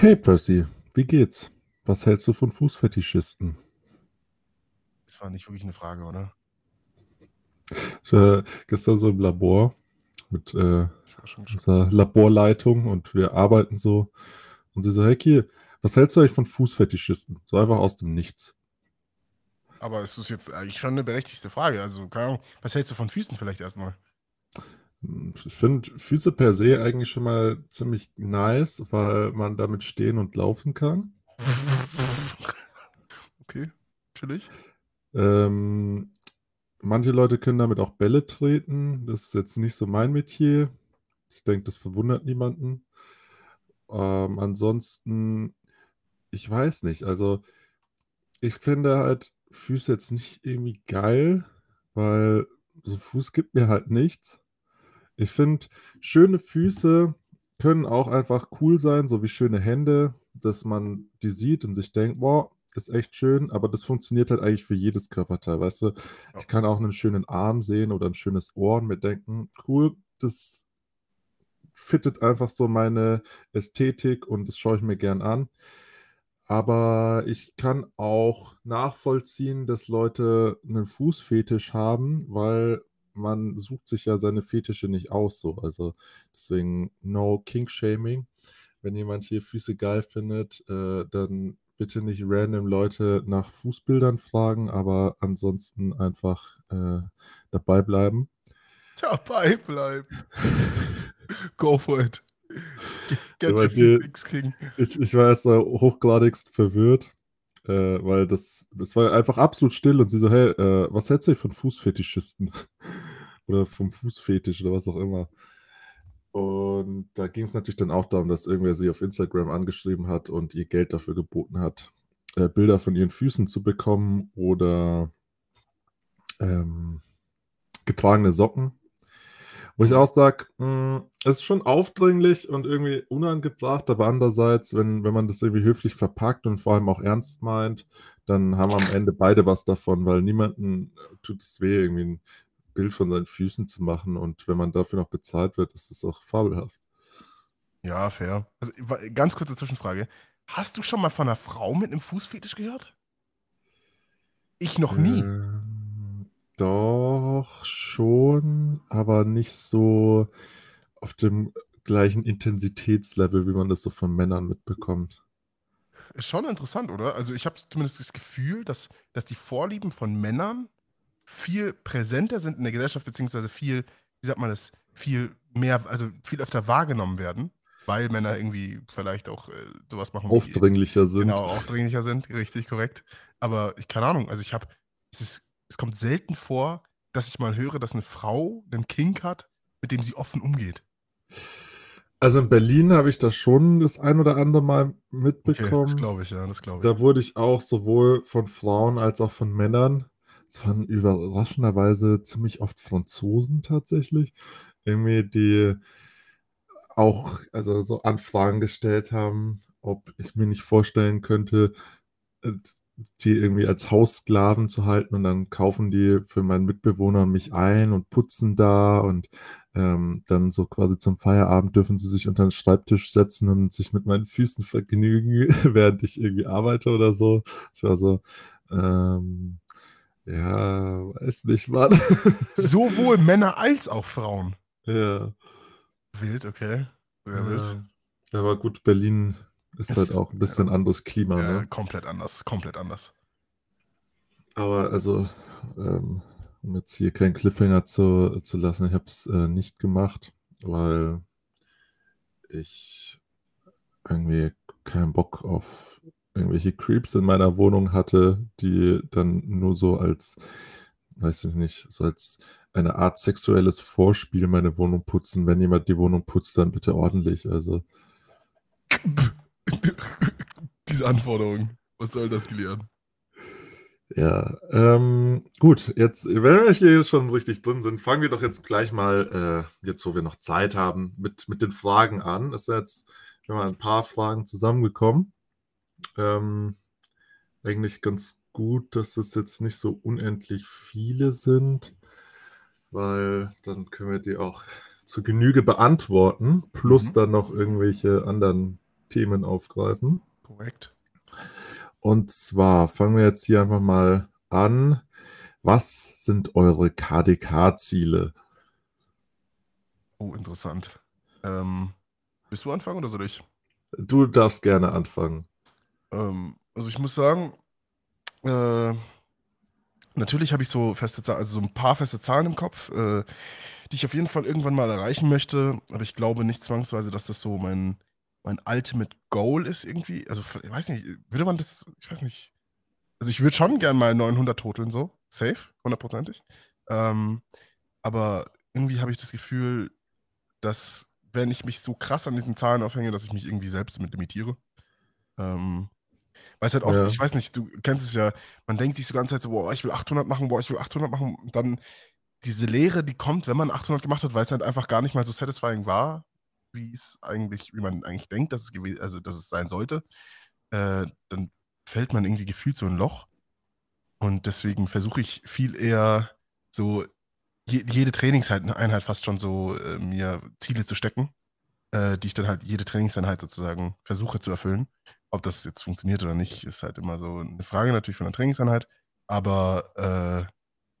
Hey Percy, wie geht's? Was hältst du von Fußfetischisten? Das war nicht wirklich eine Frage, oder? Ich war gestern so im Labor mit äh, unserer Laborleitung und wir arbeiten so. Und sie so, hey Kiel, was hältst du eigentlich von Fußfetischisten? So einfach aus dem Nichts. Aber es ist jetzt eigentlich schon eine berechtigte Frage. Also, keine Ahnung, was hältst du von Füßen vielleicht erstmal? Ich finde Füße per se eigentlich schon mal ziemlich nice, weil man damit stehen und laufen kann. Okay, chillig. Ähm, manche Leute können damit auch Bälle treten. Das ist jetzt nicht so mein Metier. Ich denke, das verwundert niemanden. Ähm, ansonsten, ich weiß nicht. Also, ich finde halt Füße jetzt nicht irgendwie geil, weil so Fuß gibt mir halt nichts. Ich finde, schöne Füße können auch einfach cool sein, so wie schöne Hände, dass man die sieht und sich denkt, boah, ist echt schön, aber das funktioniert halt eigentlich für jedes Körperteil, weißt du? Ich kann auch einen schönen Arm sehen oder ein schönes Ohr und mir denken, cool, das fittet einfach so meine Ästhetik und das schaue ich mir gern an. Aber ich kann auch nachvollziehen, dass Leute einen Fußfetisch haben, weil man sucht sich ja seine Fetische nicht aus so. Also deswegen no King-Shaming. Wenn jemand hier Füße geil findet, äh, dann bitte nicht random Leute nach Fußbildern fragen, aber ansonsten einfach äh, dabei bleiben. Dabei bleiben. Go for it. Get ja, die, ich, ich war erst mal hochgradigst verwirrt, äh, weil das, das war einfach absolut still und sie so, hey, äh, was hältst du von Fußfetischisten? Oder vom Fußfetisch oder was auch immer. Und da ging es natürlich dann auch darum, dass irgendwer sie auf Instagram angeschrieben hat und ihr Geld dafür geboten hat, äh, Bilder von ihren Füßen zu bekommen oder ähm, getragene Socken. Wo ich auch sage, hm, es ist schon aufdringlich und irgendwie unangebracht, aber andererseits, wenn, wenn man das irgendwie höflich verpackt und vor allem auch ernst meint, dann haben am Ende beide was davon, weil niemanden tut es weh, irgendwie ein Bild von seinen Füßen zu machen und wenn man dafür noch bezahlt wird, ist das auch fabelhaft. Ja, fair. Also, ganz kurze Zwischenfrage. Hast du schon mal von einer Frau mit einem Fußfetisch gehört? Ich noch nie. Ähm, doch, schon, aber nicht so auf dem gleichen Intensitätslevel, wie man das so von Männern mitbekommt. Ist schon interessant, oder? Also ich habe zumindest das Gefühl, dass, dass die Vorlieben von Männern viel präsenter sind in der Gesellschaft, beziehungsweise viel, wie sagt man das, viel mehr, also viel öfter wahrgenommen werden, weil Männer irgendwie vielleicht auch äh, sowas machen. Aufdringlicher wie, sind. Genau, aufdringlicher sind, richtig, korrekt. Aber ich keine Ahnung, also ich habe, es, ist, es kommt selten vor, dass ich mal höre, dass eine Frau einen Kink hat, mit dem sie offen umgeht. Also in Berlin habe ich das schon das ein oder andere Mal mitbekommen. Okay, das glaube ich, ja, das glaube ich. Da wurde ich auch sowohl von Frauen als auch von Männern es waren überraschenderweise ziemlich oft Franzosen tatsächlich, irgendwie, die auch also so Anfragen gestellt haben, ob ich mir nicht vorstellen könnte, äh, die irgendwie als Haussklaven zu halten und dann kaufen die für meinen Mitbewohner mich ein und putzen da und ähm, dann so quasi zum Feierabend dürfen sie sich unter den Schreibtisch setzen und sich mit meinen Füßen vergnügen, während ich irgendwie arbeite oder so. Ich war so, ähm, ja, weiß nicht, Mann. Sowohl Männer als auch Frauen. Ja. Wild, okay. Sehr wild. Ja, aber gut, Berlin ist es, halt auch ein bisschen ja, anderes Klima, ja, ne? Komplett anders, komplett anders. Aber also, ähm, um jetzt hier keinen Cliffhanger zu, zu lassen, ich habe es äh, nicht gemacht, weil ich irgendwie keinen Bock auf irgendwelche Creeps in meiner Wohnung hatte, die dann nur so als, weiß ich nicht, so als eine Art sexuelles Vorspiel meine Wohnung putzen. Wenn jemand die Wohnung putzt, dann bitte ordentlich. Also. Diese Anforderung. Was soll das gelehrt? Ja, ähm, gut, jetzt, wenn wir hier schon richtig drin sind, fangen wir doch jetzt gleich mal, äh, jetzt wo wir noch Zeit haben, mit, mit den Fragen an. Es ist jetzt, wir haben ein paar Fragen zusammengekommen ähm, eigentlich ganz gut, dass es jetzt nicht so unendlich viele sind, weil dann können wir die auch zu Genüge beantworten, plus mhm. dann noch irgendwelche anderen Themen aufgreifen. Korrekt. Und zwar fangen wir jetzt hier einfach mal an. Was sind eure KDK-Ziele? Oh, interessant. Ähm, willst du anfangen oder soll ich? Du darfst gerne anfangen. Ähm, also ich muss sagen, äh, natürlich habe ich so feste Zahlen, also so ein paar feste Zahlen im Kopf, äh, die ich auf jeden Fall irgendwann mal erreichen möchte, aber ich glaube nicht zwangsweise, dass das so mein, mein Ultimate Goal ist irgendwie. Also ich weiß nicht, würde man das, ich weiß nicht. Also ich würde schon gern mal 900 toteln so, safe, hundertprozentig. Ähm, aber irgendwie habe ich das Gefühl, dass wenn ich mich so krass an diesen Zahlen aufhänge, dass ich mich irgendwie selbst damit limitiere. Ähm, weil es halt oft, Ja. ich weiß nicht, du kennst es ja, man denkt sich so ganze Zeit so, boah, ich will 800 machen, boah, ich will 800 machen. Und dann diese Leere, die kommt, wenn man 800 gemacht hat, weil es halt einfach gar nicht mal so satisfying war, wie es eigentlich, wie man eigentlich denkt, dass es, also, dass es sein sollte. Äh, dann fällt man irgendwie gefühlt so ein Loch. Und deswegen versuche ich viel eher so je, jede Trainingseinheit fast schon so äh, mir Ziele zu stecken, äh, die ich dann halt jede Trainingseinheit sozusagen versuche zu erfüllen. Ob das jetzt funktioniert oder nicht, ist halt immer so eine Frage natürlich von der Trainingseinheit. Aber äh,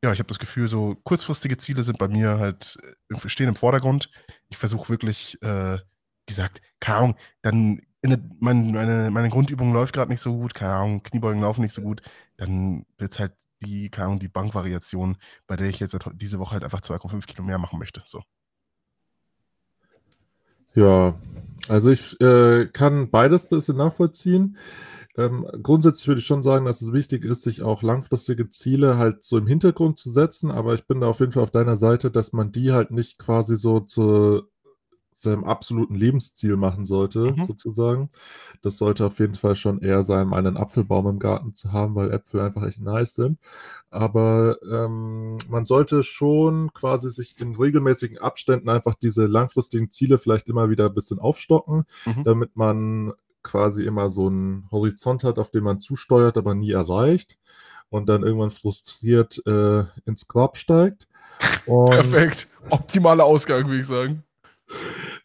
ja, ich habe das Gefühl, so kurzfristige Ziele sind bei mir halt äh, stehen im Vordergrund. Ich versuche wirklich, äh, wie gesagt, keine Ahnung, dann in der, mein, meine, meine Grundübung läuft gerade nicht so gut, keine Ahnung, Kniebeugen laufen nicht so gut, dann wird es halt die, keine Ahnung, die Bankvariation, bei der ich jetzt diese Woche halt einfach 2,5 Kilo mehr machen möchte. So. Ja, also ich äh, kann beides ein bisschen nachvollziehen. Ähm, grundsätzlich würde ich schon sagen, dass es wichtig ist, sich auch langfristige Ziele halt so im Hintergrund zu setzen, aber ich bin da auf jeden Fall auf deiner Seite, dass man die halt nicht quasi so zu seinem absoluten Lebensziel machen sollte, Mhm. sozusagen. Das sollte auf jeden Fall schon eher sein, einen Apfelbaum im Garten zu haben, weil Äpfel einfach echt nice sind. Aber ähm, man sollte schon quasi sich in regelmäßigen Abständen einfach diese langfristigen Ziele vielleicht immer wieder ein bisschen aufstocken, Mhm. damit man quasi immer so einen Horizont hat, auf den man zusteuert, aber nie erreicht und dann irgendwann frustriert äh, ins Grab steigt. Und Perfekt. Optimaler Ausgang, würde ich sagen.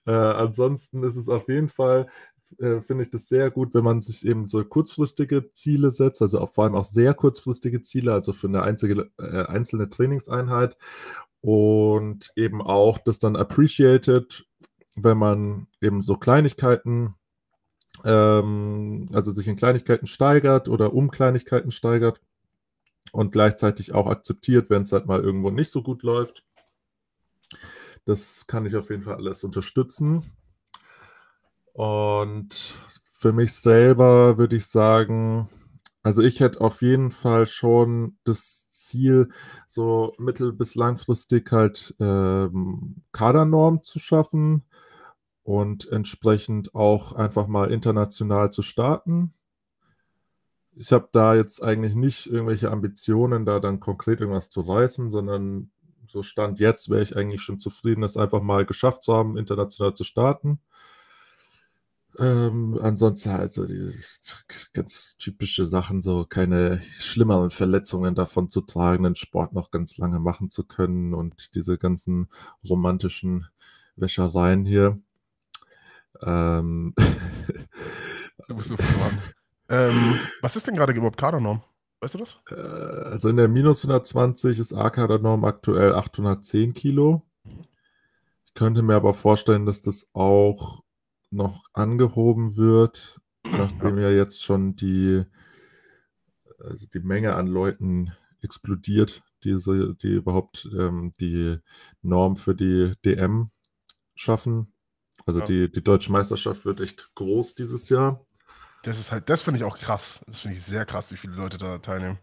Äh, ansonsten ist es auf jeden Fall, äh, finde ich das sehr gut, wenn man sich eben so kurzfristige Ziele setzt, also auch, vor allem auch sehr kurzfristige Ziele, also für eine einzige, äh, einzelne Trainingseinheit und eben auch das dann appreciated, wenn man eben so Kleinigkeiten, ähm, also sich in Kleinigkeiten steigert oder um Kleinigkeiten steigert und gleichzeitig auch akzeptiert, wenn es halt mal irgendwo nicht so gut läuft. Das kann ich auf jeden Fall alles unterstützen. Und für mich selber würde ich sagen, also ich hätte auf jeden Fall schon das Ziel, so mittel- bis langfristig halt ähm, Kadernorm zu schaffen und entsprechend auch einfach mal international zu starten. Ich habe da jetzt eigentlich nicht irgendwelche Ambitionen, da dann konkret irgendwas zu reißen, sondern so Stand jetzt wäre ich eigentlich schon zufrieden, es einfach mal geschafft zu haben, international zu starten. Ähm, ansonsten also diese ganz typische Sachen, so keine schlimmeren Verletzungen davon zu tragen, den Sport noch ganz lange machen zu können und diese ganzen romantischen Wäschereien hier. Ähm, Du bist so ähm, was ist denn gerade überhaupt Kadernorm? Weißt du das? Äh, Also in der minus 120 ist AK-Norm aktuell 810 Kilo. Ich könnte mir aber vorstellen, dass das auch noch angehoben wird, nachdem ja jetzt schon die, also die Menge an Leuten explodiert, die, so, die überhaupt ähm, die Norm für die DM schaffen. Also Ja. die, die deutsche Meisterschaft wird echt groß dieses Jahr. Das ist halt, das finde ich auch krass. Das finde ich sehr krass, wie viele Leute da teilnehmen.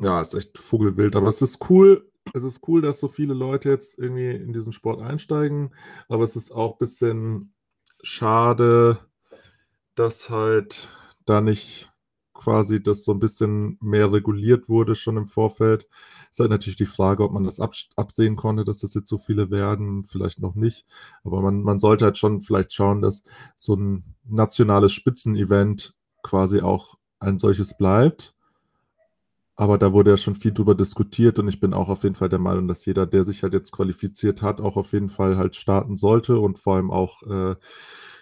Ja, ist echt vogelwild, aber es ist cool. Es ist cool, dass so viele Leute jetzt irgendwie in diesen Sport einsteigen, aber es ist auch ein bisschen schade, dass halt da nicht quasi das so ein bisschen mehr reguliert wurde schon im Vorfeld. Ist halt natürlich die Frage, ob man das abs- absehen konnte, dass das jetzt so viele werden, vielleicht noch nicht. Aber man, man sollte halt schon vielleicht schauen, dass so ein nationales Spitzenevent quasi auch ein solches bleibt. Aber da wurde ja schon viel drüber diskutiert und ich bin auch auf jeden Fall der Meinung, dass jeder, der sich halt jetzt qualifiziert hat, auch auf jeden Fall halt starten sollte und vor allem auch äh,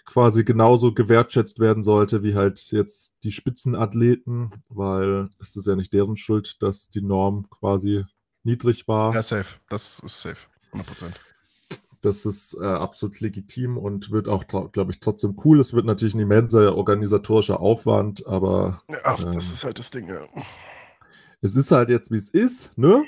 quasi genauso gewertschätzt werden sollte wie halt jetzt die Spitzenathleten, weil es ist ja nicht deren Schuld, dass die Norm quasi niedrig war. Ja, safe. Das ist safe. 100 Prozent. Das ist äh, absolut legitim und wird auch, glaube ich, trotzdem cool. Es wird natürlich ein immenser organisatorischer Aufwand, aber. Ach, ähm, das ist halt das Ding, ja. Es ist halt jetzt, wie es ist, ne?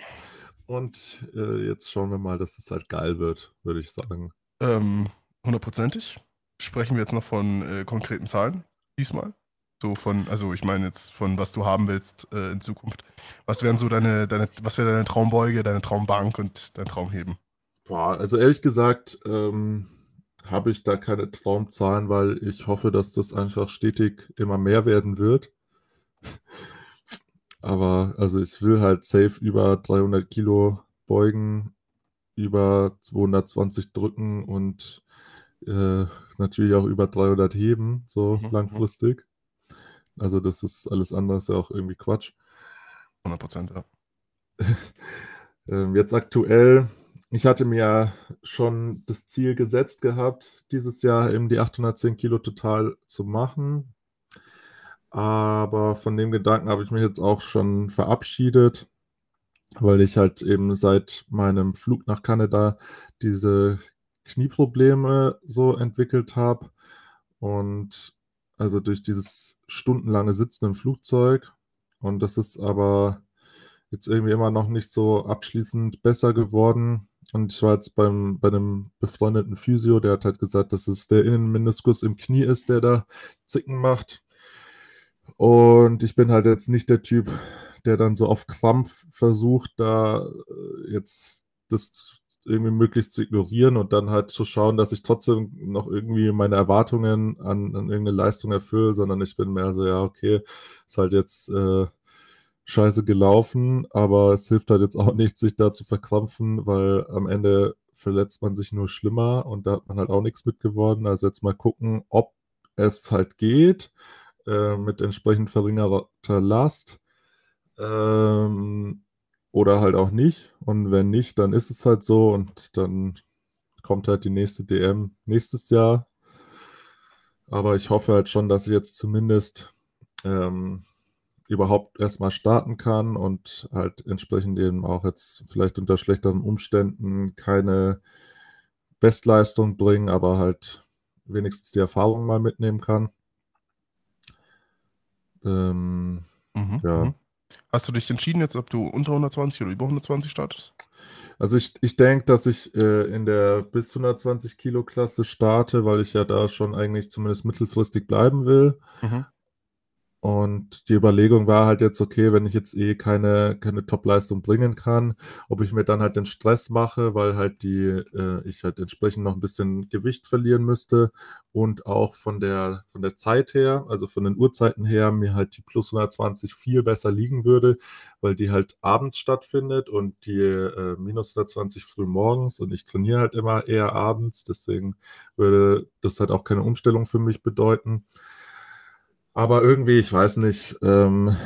Und äh, jetzt schauen wir mal, dass es halt geil wird, würde ich sagen. Ähm, hundertprozentig. Sprechen wir jetzt noch von äh, konkreten Zahlen diesmal? So von, also ich meine jetzt von was du haben willst äh, in Zukunft. Was wären so deine, deine, was wäre deine Traumbeuge, deine Traumbank und dein Traumheben? Boah, also ehrlich gesagt, ähm, habe ich da keine Traumzahlen, weil ich hoffe, dass das einfach stetig immer mehr werden wird. Aber also ich will halt safe über 300 Kilo beugen, über 220 drücken und äh, natürlich auch über 300 heben, so mhm, mhm. langfristig. Also das ist alles andere, ist ja auch irgendwie Quatsch. 100 Prozent, ja. ähm, jetzt aktuell, ich hatte mir schon das Ziel gesetzt gehabt, dieses Jahr eben die 810 Kilo total zu machen. Aber von dem Gedanken habe ich mich jetzt auch schon verabschiedet, weil ich halt eben seit meinem Flug nach Kanada diese Knieprobleme so entwickelt habe. Und also durch dieses stundenlange Sitzen im Flugzeug. Und das ist aber jetzt irgendwie immer noch nicht so abschließend besser geworden. Und ich war jetzt beim, bei einem befreundeten Physio, der hat halt gesagt, dass es der Innenmeniskus im Knie ist, der da Zicken macht. Und ich bin halt jetzt nicht der Typ, der dann so auf Krampf versucht, da äh, jetzt das irgendwie möglichst zu ignorieren und dann halt zu schauen, dass ich trotzdem noch irgendwie meine Erwartungen an, an irgendeine Leistung erfülle, sondern ich bin mehr so, ja, okay, ist halt jetzt äh, scheiße gelaufen, aber es hilft halt jetzt auch nicht, sich da zu verkrampfen, weil am Ende verletzt man sich nur schlimmer und da hat man halt auch nichts mit geworden. Also jetzt mal gucken, ob es halt geht äh, mit entsprechend verringerter Last. Ähm, oder halt auch nicht. Und wenn nicht, dann ist es halt so und dann kommt halt die nächste DM nächstes Jahr. Aber ich hoffe halt schon, dass ich jetzt zumindest ähm, überhaupt erstmal starten kann und halt entsprechend eben auch jetzt vielleicht unter schlechteren Umständen keine Bestleistung bringen, aber halt wenigstens die Erfahrung mal mitnehmen kann. Ähm, mhm, ja. Mhm. Hast du dich entschieden jetzt, ob du unter 120 oder über 120 startest? Also ich, ich denke, dass ich äh, in der bis 120 Kilo Klasse starte, weil ich ja da schon eigentlich zumindest mittelfristig bleiben will. Mhm. Und die Überlegung war halt jetzt, okay, wenn ich jetzt eh keine, keine Top-Leistung bringen kann, ob ich mir dann halt den Stress mache, weil halt die, äh, ich halt entsprechend noch ein bisschen Gewicht verlieren müsste und auch von der, von der Zeit her, also von den Uhrzeiten her, mir halt die plus 120 viel besser liegen würde, weil die halt abends stattfindet und die äh, minus 120 früh morgens und ich trainiere halt immer eher abends, deswegen würde das halt auch keine Umstellung für mich bedeuten. Aber irgendwie, ich weiß nicht, ähm,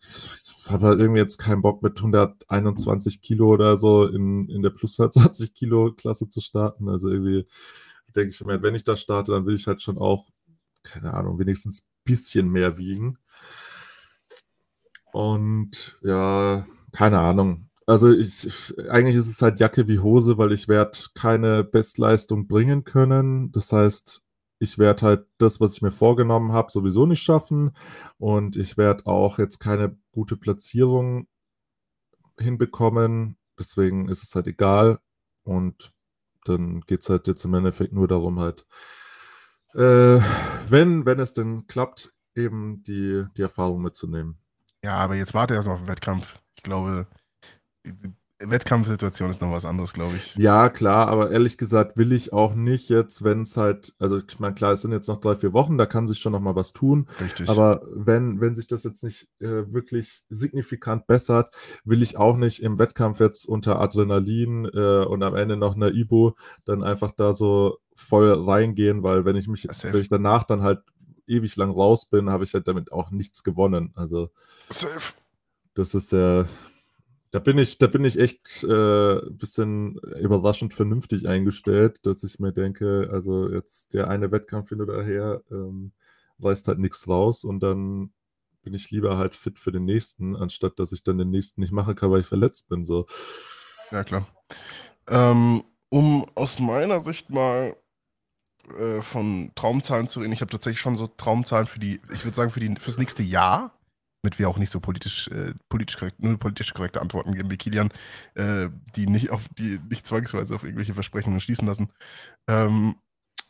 ich habe halt irgendwie jetzt keinen Bock mit 121 Kilo oder so in, in der plus 120 Kilo Klasse zu starten. Also irgendwie denke ich mir, wenn ich da starte, dann will ich halt schon auch, keine Ahnung, wenigstens ein bisschen mehr wiegen. Und ja, keine Ahnung. Also ich, eigentlich ist es halt Jacke wie Hose, weil ich werde keine Bestleistung bringen können. Das heißt, ich werde halt das, was ich mir vorgenommen habe, sowieso nicht schaffen. Und ich werde auch jetzt keine gute Platzierung hinbekommen. Deswegen ist es halt egal. Und dann geht es halt jetzt im Endeffekt nur darum, halt, äh, wenn, wenn es denn klappt, eben die, die Erfahrung mitzunehmen. Ja, aber jetzt warte erstmal auf den Wettkampf. Ich glaube, Wettkampfsituation ist noch was anderes, glaube ich. Ja, klar, aber ehrlich gesagt will ich auch nicht jetzt, wenn es halt, also ich meine, klar, es sind jetzt noch drei, vier Wochen, da kann sich schon noch mal was tun. Richtig. Aber wenn, wenn sich das jetzt nicht äh, wirklich signifikant bessert, will ich auch nicht im Wettkampf jetzt unter Adrenalin äh, und am Ende noch eine Ibo dann einfach da so voll reingehen, weil wenn ich mich, wenn ich danach dann halt ewig lang raus bin, habe ich halt damit auch nichts gewonnen. Also safe. Das ist ja Da bin ich, da bin ich echt äh, ein bisschen überraschend vernünftig eingestellt, dass ich mir denke, also jetzt der eine Wettkampf hin oder her ähm, reißt halt nichts raus und dann bin ich lieber halt fit für den nächsten, anstatt dass ich dann den nächsten nicht machen kann, weil ich verletzt bin. So. Ja, klar. Ähm, um aus meiner Sicht mal äh, von Traumzahlen zu reden, ich habe tatsächlich schon so Traumzahlen für die, ich würde sagen, für die, fürs nächste Jahr damit wir auch nicht so politisch, äh, politisch korrekt, nur politisch korrekte Antworten geben wie Kilian, äh, die nicht auf die nicht zwangsweise auf irgendwelche Versprechungen schließen lassen. Ähm,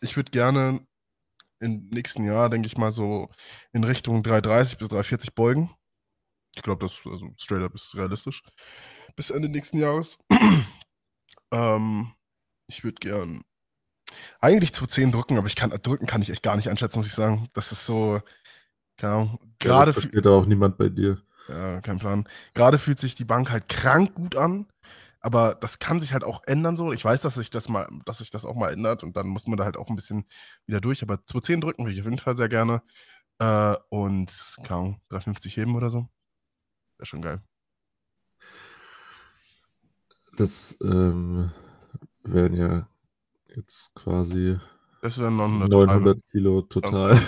ich würde gerne im nächsten Jahr, denke ich mal, so in Richtung 330 bis 340 beugen. Ich glaube, das also straight up ist realistisch. Bis Ende nächsten Jahres. ähm, ich würde gern eigentlich 210 drücken, aber ich kann drücken kann ich echt gar nicht einschätzen, muss ich sagen. Das ist so, keine Ahnung. Gerade ja, da auch niemand bei dir. Ja, kein Plan. Gerade fühlt sich die Bank halt krank gut an, aber das kann sich halt auch ändern so. Ich weiß, dass sich das mal, dass sich das auch mal ändert und dann muss man da halt auch ein bisschen wieder durch. Aber 210 drücken würde ich auf jeden Fall sehr gerne. Äh, und keine Ahnung, 350 heben oder so. Wäre schon geil. Das ähm, wären ja jetzt quasi das wären 900, 900 Kilo total.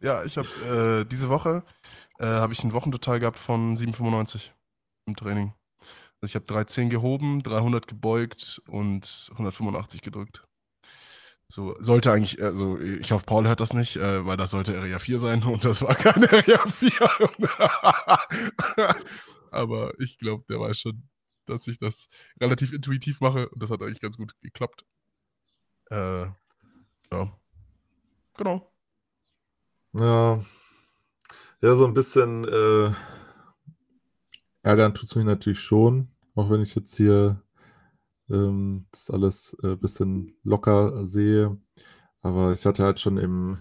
ja, ich habe äh, diese Woche äh, habe ich ein Wochentotal gehabt von 7,95 im Training. Also ich habe 310 gehoben, 300 gebeugt und 185 gedrückt. So, sollte eigentlich, also ich hoffe, Paul hört das nicht, äh, weil das sollte Area 4 sein und das war keine Area 4. Aber ich glaube, der weiß schon, dass ich das relativ intuitiv mache und das hat eigentlich ganz gut geklappt. Äh, ja. Genau. Ja. Ja, so ein bisschen äh, ärgern tut es mich natürlich schon, auch wenn ich jetzt hier ähm, das alles ein äh, bisschen locker sehe. Aber ich hatte halt schon im,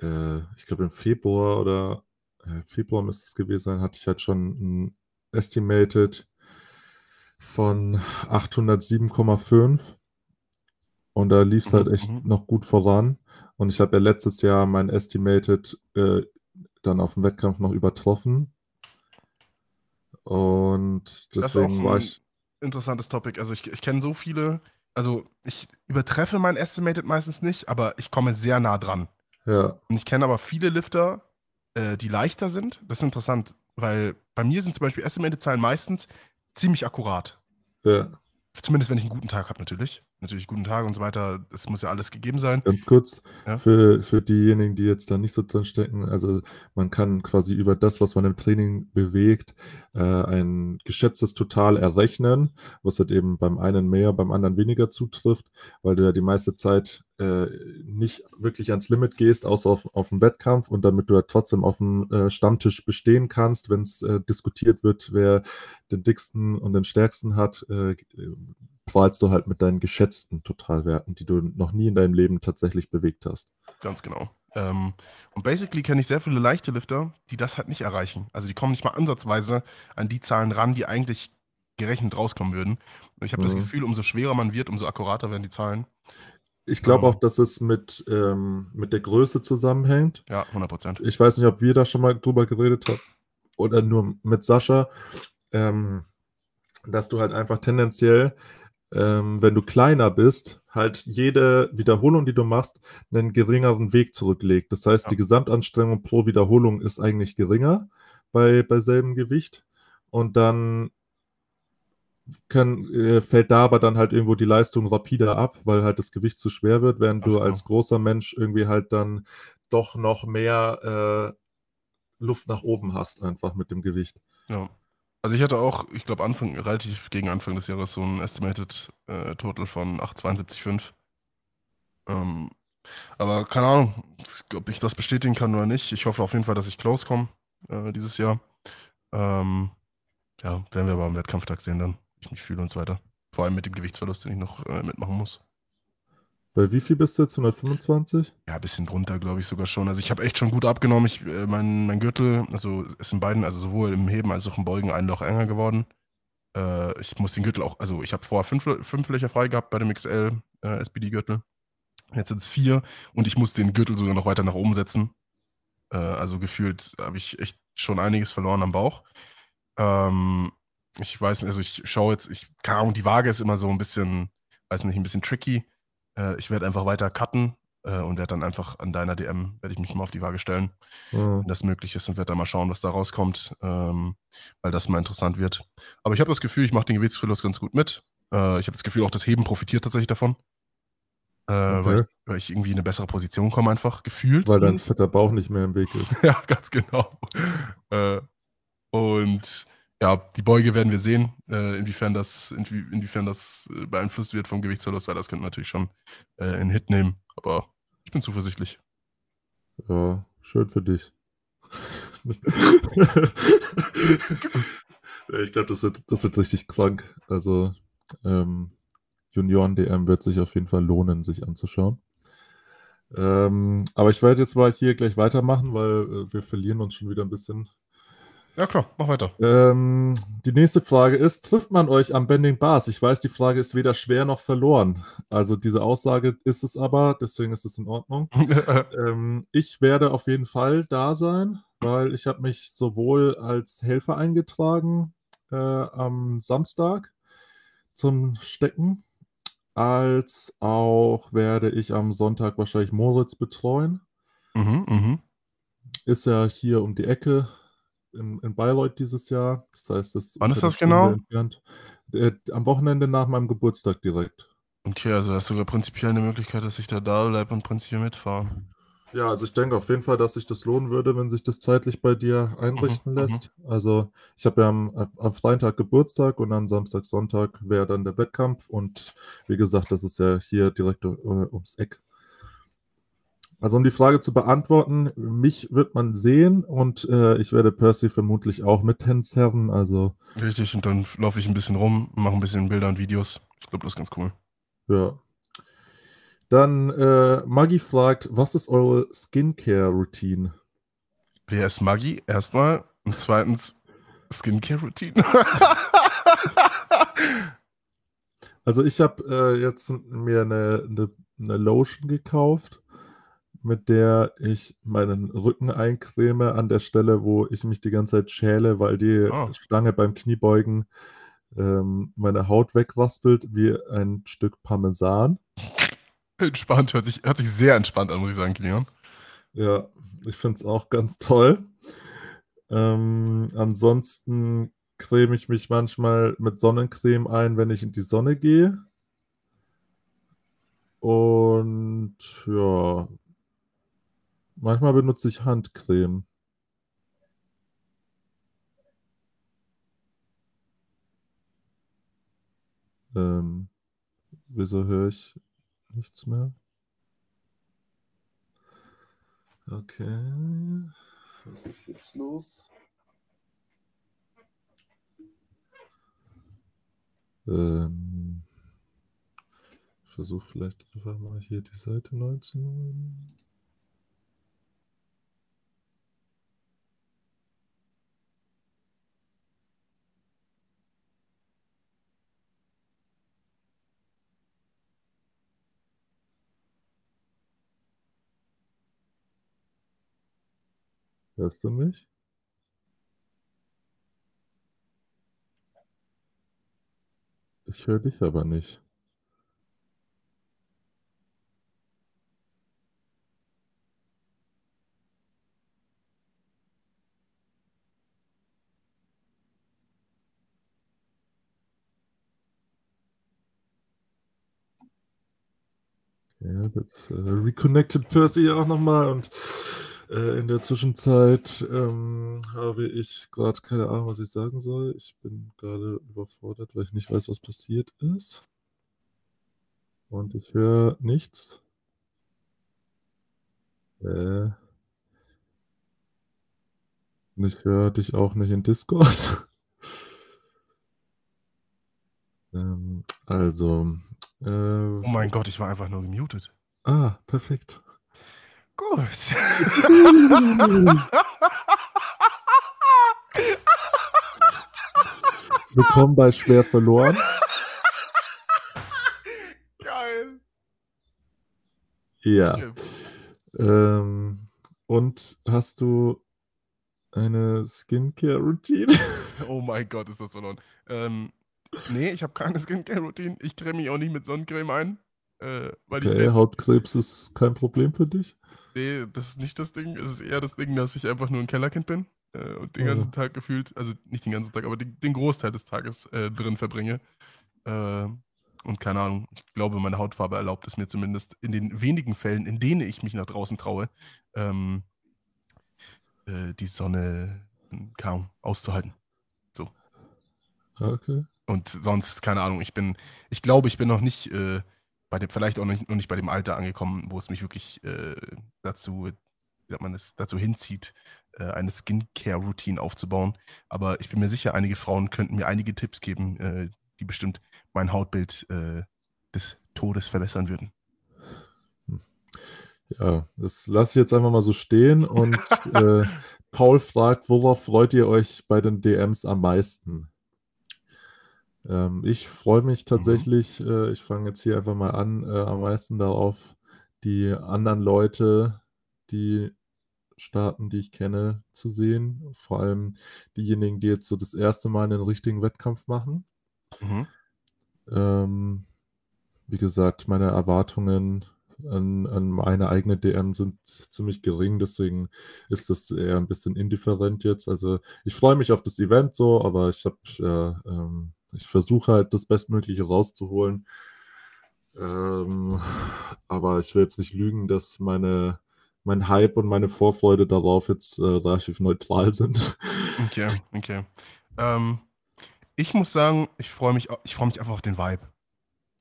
äh, ich glaube im Februar oder äh, Februar müsste es gewesen sein, hatte ich halt schon ein Estimated von 807,5 und da lief es halt mhm, echt mhm. noch gut voran. Und ich habe ja letztes Jahr mein Estimated äh, dann auf dem Wettkampf noch übertroffen. Und deswegen war ich. Interessantes Topic. Also ich, ich kenne so viele, also ich übertreffe mein Estimated meistens nicht, aber ich komme sehr nah dran. Ja. Und ich kenne aber viele Lifter, äh, die leichter sind. Das ist interessant, weil bei mir sind zum Beispiel Estimated-Zahlen meistens ziemlich akkurat. Ja. Zumindest wenn ich einen guten Tag habe, natürlich natürlich guten Tag und so weiter. Es muss ja alles gegeben sein. Ganz kurz, ja? für, für diejenigen, die jetzt da nicht so drin stecken, also man kann quasi über das, was man im Training bewegt, äh, ein geschätztes Total errechnen, was halt eben beim einen mehr, beim anderen weniger zutrifft, weil du ja die meiste Zeit äh, nicht wirklich ans Limit gehst, außer auf, auf dem Wettkampf und damit du ja trotzdem auf dem äh, Stammtisch bestehen kannst, wenn es äh, diskutiert wird, wer den dicksten und den stärksten hat, prahlst du halt mit deinen geschätzten Totalwerten, die du noch nie in deinem Leben tatsächlich bewegt hast. Ganz genau. Ähm, und basically kenne ich sehr viele leichte Lifter, die das halt nicht erreichen. Also die kommen nicht mal ansatzweise an die Zahlen ran, die eigentlich gerechnet rauskommen würden. Ich habe mhm. das Gefühl, umso schwerer man wird, umso akkurater werden die Zahlen. Ich glaube ähm, auch, dass es mit, ähm, mit der Größe zusammenhängt. Ja, 100 Prozent. Ich weiß nicht, ob wir da schon mal drüber geredet haben oder nur mit Sascha, ähm, dass du halt einfach tendenziell ähm, wenn du kleiner bist, halt jede Wiederholung, die du machst, einen geringeren Weg zurücklegt. Das heißt, ja. die Gesamtanstrengung pro Wiederholung ist eigentlich geringer bei, bei selben Gewicht. Und dann kann, äh, fällt da aber dann halt irgendwo die Leistung rapider ab, weil halt das Gewicht zu schwer wird, während Ach, du als großer Mensch irgendwie halt dann doch noch mehr äh, Luft nach oben hast, einfach mit dem Gewicht. Ja. Also ich hatte auch, ich glaube, Anfang, relativ gegen Anfang des Jahres so ein Estimated äh, Total von 872,5. Ähm, aber keine Ahnung, ob ich das bestätigen kann oder nicht. Ich hoffe auf jeden Fall, dass ich close komme äh, dieses Jahr. Ähm, ja, werden wir aber am Wettkampftag sehen dann, wie ich mich fühle und so weiter. Vor allem mit dem Gewichtsverlust, den ich noch äh, mitmachen muss. Bei wie viel bist du jetzt? 125? Ja, ein bisschen drunter, glaube ich sogar schon. Also ich habe echt schon gut abgenommen. Ich, äh, mein, mein Gürtel, also ist in beiden, also sowohl im Heben als auch im Beugen ein Loch enger geworden. Äh, ich muss den Gürtel auch, also ich habe vorher fünf, fünf Löcher frei gehabt bei dem XL äh, SPD-Gürtel. Jetzt sind es vier und ich muss den Gürtel sogar noch weiter nach oben setzen. Äh, also gefühlt habe ich echt schon einiges verloren am Bauch. Ähm, ich weiß nicht, also ich schaue jetzt, ich, keine Ahnung, die Waage ist immer so ein bisschen, weiß nicht, ein bisschen tricky. Äh, ich werde einfach weiter cutten äh, und werde dann einfach an deiner DM, werde ich mich mal auf die Waage stellen, Ja. wenn das möglich ist und werde dann mal schauen, was da rauskommt, ähm, weil das mal interessant wird. Aber ich habe das Gefühl, ich mache den Gewichtsverlust ganz gut mit. Äh, ich habe das Gefühl, auch das Heben profitiert tatsächlich davon. Äh, weil, ich, Okay. weil ich irgendwie in eine bessere Position komme, einfach gefühlt. Weil dein fetter Bauch nicht mehr im Weg ist. Ja, ganz genau. Äh, und ja, die Beuge werden wir sehen, äh, inwiefern das, inwie, inwiefern das äh, beeinflusst wird vom Gewichtsverlust, weil das könnte natürlich schon äh, einen Hit nehmen. Aber ich bin zuversichtlich. Ja, schön für dich. Ja, ich glaube, das wird, das wird richtig krank. Also, ähm, Junioren-DM wird sich auf jeden Fall lohnen, sich anzuschauen. Ähm, aber ich werde jetzt mal hier gleich weitermachen, weil äh, wir verlieren uns schon wieder ein bisschen. Ja, klar, mach weiter. Ähm, die nächste Frage ist: Trifft man euch am Bending Bars? Ich weiß, die Frage ist weder schwer noch verloren. Also, diese Aussage ist es aber, deswegen ist es in Ordnung. Ähm, ich werde auf jeden Fall da sein, weil ich habe mich sowohl als Helfer eingetragen äh, am Samstag zum Stecken, als auch werde ich am Sonntag wahrscheinlich Moritz betreuen. mhm, mhm. Ist ja hier um die Ecke in, in Bayreuth dieses Jahr. Das heißt, das Wann ist das genau? Äh, am Wochenende nach meinem Geburtstag direkt. Okay, also hast du sogar prinzipiell eine Möglichkeit, dass ich da da bleibe und prinzipiell mitfahre. Ja, also ich denke auf jeden Fall, dass sich das lohnen würde, wenn sich das zeitlich bei dir einrichten Mhm, lässt. Also ich habe ja am, am Freitag Geburtstag und dann Samstag, Sonntag wäre dann der Wettkampf und wie gesagt, das ist ja hier direkt äh, ums Eck. Also um die Frage zu beantworten, mich wird man sehen und äh, ich werde Percy vermutlich auch mit Hänzerren, also Richtig, und dann laufe ich ein bisschen rum, mache ein bisschen Bilder und Videos. Ich glaube, das ist ganz cool. ja. Dann äh, Maggie fragt, was ist eure Skincare-Routine? Wer ist Maggi? Erstmal. Und zweitens Skincare-Routine. Also ich habe äh, jetzt mir eine, eine, eine Lotion gekauft, mit der ich meinen Rücken eincreme an der Stelle, wo ich mich die ganze Zeit schäle, weil die Ah. Stange beim Kniebeugen ähm, meine Haut wegraspelt wie ein Stück Parmesan. entspannt, hört sich, hört sich sehr entspannt an, muss ich sagen, Kilian. Ja, ich finde es auch ganz toll. Ähm, ansonsten creme ich mich manchmal mit Sonnencreme ein, wenn ich in die Sonne gehe. Und ja, manchmal benutze ich Handcreme. Ähm, wieso höre ich nichts mehr? Okay. Was ist jetzt los? Ähm, ich versuche vielleicht einfach mal hier die Seite neu zu nehmen. Hörst du mich? Ich höre dich aber nicht. Ja, jetzt äh, reconnected Percy auch nochmal und äh, in der Zwischenzeit ähm, habe ich gerade keine Ahnung, was ich sagen soll. Ich bin gerade überfordert, weil ich nicht weiß, was passiert ist. Und ich höre nichts. Äh, und ich höre dich auch nicht in Discord. ähm, also, äh, Oh mein Gott, ich war einfach nur gemutet. ah, perfekt. Gut. Willkommen bei Schwer verloren. Geil. Ja. Ähm, und hast du eine Skincare-Routine? Oh mein Gott, ist das verloren. Ähm, nee, ich habe keine Skincare-Routine. Ich creme mich auch nicht mit Sonnencreme ein. Äh, weil Okay, ich, Hautkrebs ist kein Problem für dich? Nee, das ist nicht das Ding. Es ist eher das Ding, dass ich einfach nur ein Kellerkind bin äh, und den Oh. ganzen Tag gefühlt, also nicht den ganzen Tag, aber den, den Großteil des Tages äh, drin verbringe. Äh, und keine Ahnung, ich glaube, meine Hautfarbe erlaubt es mir zumindest in den wenigen Fällen, in denen ich mich nach draußen traue, ähm, äh, die Sonne hm, kaum auszuhalten. Ah, Okay. Und sonst, keine Ahnung, ich bin, ich glaube, ich bin noch nicht äh, bei dem, vielleicht auch nicht, noch nicht bei dem Alter angekommen, wo es mich wirklich äh, dazu, wie sagt man das, dazu hinzieht, äh, eine Skincare-Routine aufzubauen. Aber ich bin mir sicher, einige Frauen könnten mir einige Tipps geben, äh, die bestimmt mein Hautbild äh, des Todes verbessern würden. Ja, das lasse ich jetzt einfach mal so stehen und äh, Paul fragt, worauf freut ihr euch bei den DMs am meisten? Ähm, ich freue mich tatsächlich, äh, ich fange jetzt hier einfach mal an, äh, am meisten darauf, die anderen Leute, die Staaten, die ich kenne, zu sehen. Vor allem diejenigen, die jetzt so das erste Mal einen richtigen Wettkampf machen. Mhm. Ähm, wie gesagt, meine Erwartungen an, an meine eigene DM sind ziemlich gering, deswegen ist das eher ein bisschen indifferent jetzt. Also ich freue mich auf das Event so, aber ich habe, ja, ähm, ich versuche halt das Bestmögliche rauszuholen. Ähm, aber ich will jetzt nicht lügen, dass meine, mein Hype und meine Vorfreude darauf jetzt äh, relativ neutral sind. Okay, okay. Ähm, ich muss sagen, ich freue mich, ich freue mich einfach auf den Vibe.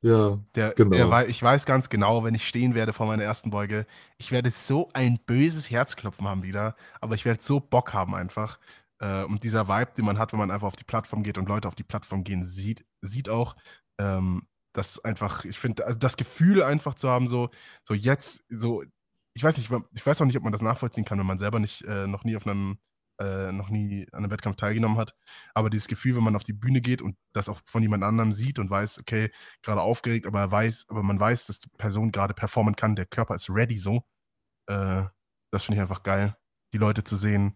Ja, Der, Genau. der ich weiß ganz genau, wenn ich stehen werde vor meiner ersten Beuge, ich werde so ein böses Herzklopfen haben wieder, aber ich werde so Bock haben einfach. Äh, und dieser Vibe, den man hat, wenn man einfach auf die Plattform geht und Leute auf die Plattform gehen, sieht, sieht auch, ähm, dass einfach, ich finde, also das Gefühl einfach zu haben, so, so jetzt, so, ich weiß nicht, ich weiß auch nicht, ob man das nachvollziehen kann, wenn man selber nicht, äh, noch nie auf einem, äh, noch nie an einem Wettkampf teilgenommen hat. Aber dieses Gefühl, wenn man auf die Bühne geht und das auch von jemand anderem sieht und weiß, okay, gerade aufgeregt, aber er weiß, aber man weiß, dass die Person gerade performen kann, der Körper ist ready so. Äh, das finde ich einfach geil, die Leute zu sehen,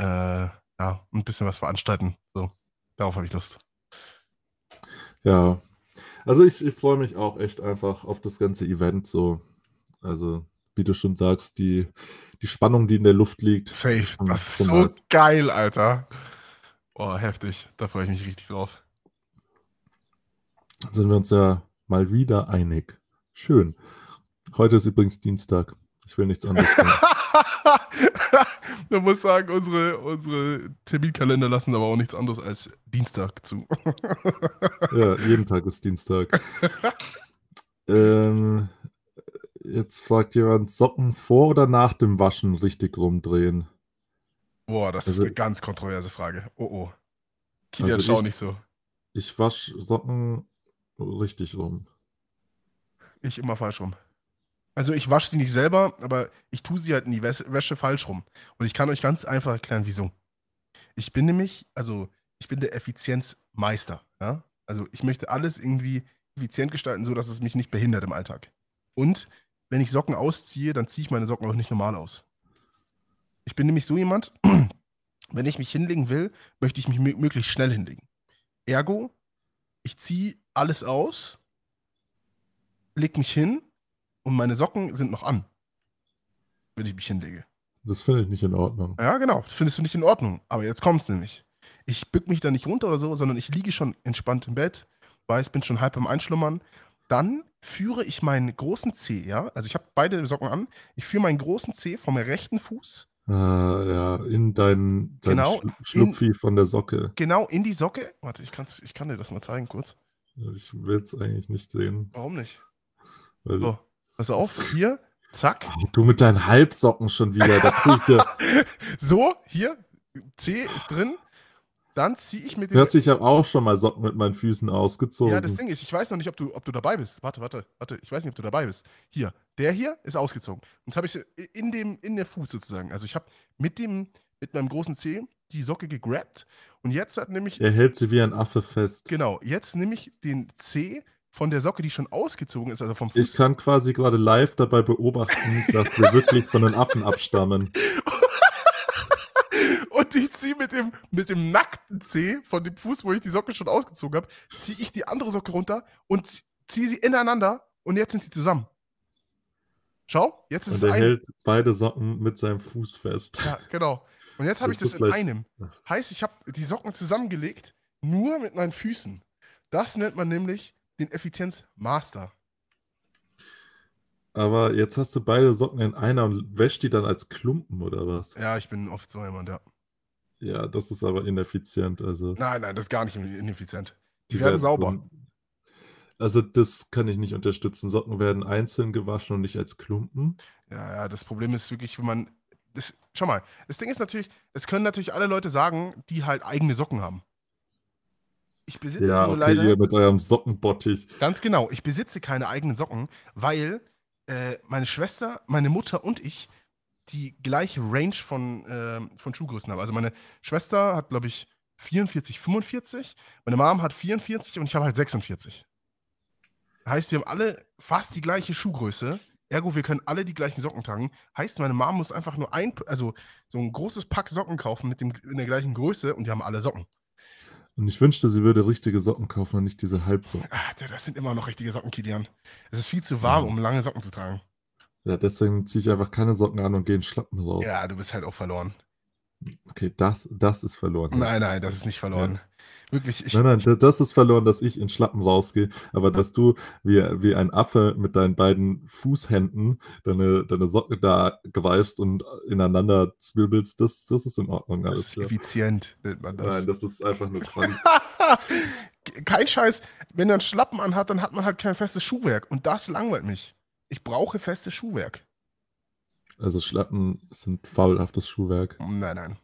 äh, ja, ein bisschen was veranstalten. So, darauf habe ich Lust. Ja, also ich, ich freue mich auch echt einfach auf das ganze Event so. Also, wie du schon sagst, die, die Spannung, die in der Luft liegt. Safe, das ist so halt- geil, Alter. Oh, heftig. Da freue ich mich richtig drauf. sind wir uns ja mal wieder einig. Schön. Heute ist übrigens Dienstag. Ich will nichts anderes. Man muss sagen, unsere, unsere Terminkalender lassen aber auch nichts anderes als Dienstag zu. Ja, jeden Tag ist Dienstag. ähm, jetzt fragt jemand, Socken vor oder nach dem Waschen richtig rumdrehen? Boah, das ist Also- eine ganz kontroverse Frage. Oh oh. Kilian, Also schau ich- nicht so. Ich wasche Socken richtig rum. Ich immer falsch rum. Also ich wasche sie nicht selber, aber ich tue sie halt in die Wäsche, falsch rum. Und ich kann euch ganz einfach erklären, wieso. Ich bin nämlich, also ich bin der Effizienzmeister. Ja? Also ich möchte alles irgendwie effizient gestalten, so dass es mich nicht behindert im Alltag. Und wenn ich Socken ausziehe, dann ziehe ich meine Socken auch nicht normal aus. Ich bin nämlich so jemand, wenn ich mich hinlegen will, möchte ich mich mö- möglichst schnell hinlegen. Ergo, ich ziehe alles aus, leg mich hin und meine Socken sind noch an, wenn ich mich hinlege. Das finde ich nicht in Ordnung. Ja, genau. Das findest du nicht in Ordnung. Aber jetzt kommt's nämlich. Ich bück mich da nicht runter oder so, sondern ich liege schon entspannt im Bett, weiß, bin schon halb beim Einschlummern. Dann führe ich meinen großen Zeh, ja, also ich habe beide Socken an, ich führe meinen großen Zeh vom rechten Fuß Äh, ja, in dein, dein Genau, Schl Schlupfi von der Socke. genau in die Socke. Warte, ich, kann's, ich kann dir das mal zeigen kurz. Ich will es eigentlich nicht sehen. Warum nicht? Weil So, pass auf, hier, zack. Ach, du mit deinen Halbsocken schon wieder. So, hier, C ist drin. Dann ziehe ich mit dem. Hörst du, ich habe auch schon mal Socken mit meinen Füßen ausgezogen. Ja, das Ding ist, ich weiß noch nicht, ob du, ob du dabei bist. Warte, warte, warte. Ich weiß nicht, ob du dabei bist. Hier, der hier ist ausgezogen. Und das habe ich in, dem, in der Fuß sozusagen. Also ich habe mit dem, mit meinem großen Zeh die Socke gegrabt. Und jetzt hat nämlich, er hält sie wie ein Affe fest. genau, jetzt nehme ich den Zeh von der Socke, die schon ausgezogen ist, also vom Ich Fuß. kann quasi gerade live dabei beobachten, dass wir wirklich von den Affen abstammen. Und mit dem, mit dem nackten Zeh von dem Fuß, wo ich die Socke schon ausgezogen habe, ziehe ich die andere Socke runter und ziehe sie ineinander und jetzt sind sie zusammen. Schau, jetzt ist Und es er ein. hält beide Socken mit seinem Fuß fest. Ja, genau. Und jetzt habe ich Das in vielleicht- einem. Heißt, ich habe die Socken zusammengelegt, nur mit meinen Füßen. Das nennt man nämlich den Effizienzmaster. Aber jetzt hast du beide Socken in einer und wäscht die dann als Klumpen oder was? Ja, ich bin oft so jemand, ja. Ja, das ist aber ineffizient. Also, Nein, nein, das ist gar nicht ineffizient. Die, werden sauber. Also, das kann ich nicht unterstützen. Socken werden einzeln gewaschen und nicht als Klumpen. Ja, ja, das Problem ist wirklich, wenn man. Das, schau mal, das Ding ist natürlich, es können natürlich alle Leute sagen, die halt eigene Socken haben. Ich besitze Ja, nur okay, leider. ihr mit eurem Sockenbottich. Ganz genau, ich besitze keine eigenen Socken, weil äh, meine Schwester, meine Mutter und ich die gleiche Range von, ähm, von Schuhgrößen haben. Also meine Schwester hat, glaube ich, 44, 45, meine Mom hat 44 und ich habe halt 46. Heißt, wir haben alle fast die gleiche Schuhgröße. Ergo, wir können alle die gleichen Socken tragen. Heißt, meine Mom muss einfach nur ein, also so ein großes Pack Socken kaufen mit dem, in der gleichen Größe und die haben alle Socken. Und ich wünschte, sie würde richtige Socken kaufen und nicht diese Halbsocken. Ah, das sind immer noch richtige Socken, Kilian. Es ist viel zu warm, Mhm. um lange Socken zu tragen. Ja, deswegen ziehe ich einfach keine Socken an und gehe in Schlappen raus. Ja, du bist halt auch verloren. Okay, das, das ist verloren. Nein, nein, das ist nicht verloren. Wirklich, ich, Nein, nein, das ist verloren, dass ich in Schlappen rausgehe, aber dass du wie, wie ein Affe mit deinen beiden Fußhänden deine, deine Socken da greifst und ineinander zwirbelst, das, das ist in Ordnung. das Alles ist klar. effizient, nennt man das. Nein, das ist einfach nur Quali. Kein Scheiß, wenn er einen Schlappen anhat, dann hat man halt kein festes Schuhwerk. Und das langweilt mich. Ich brauche festes Schuhwerk. Also Schlappen sind faulhaftes Schuhwerk. Nein, nein.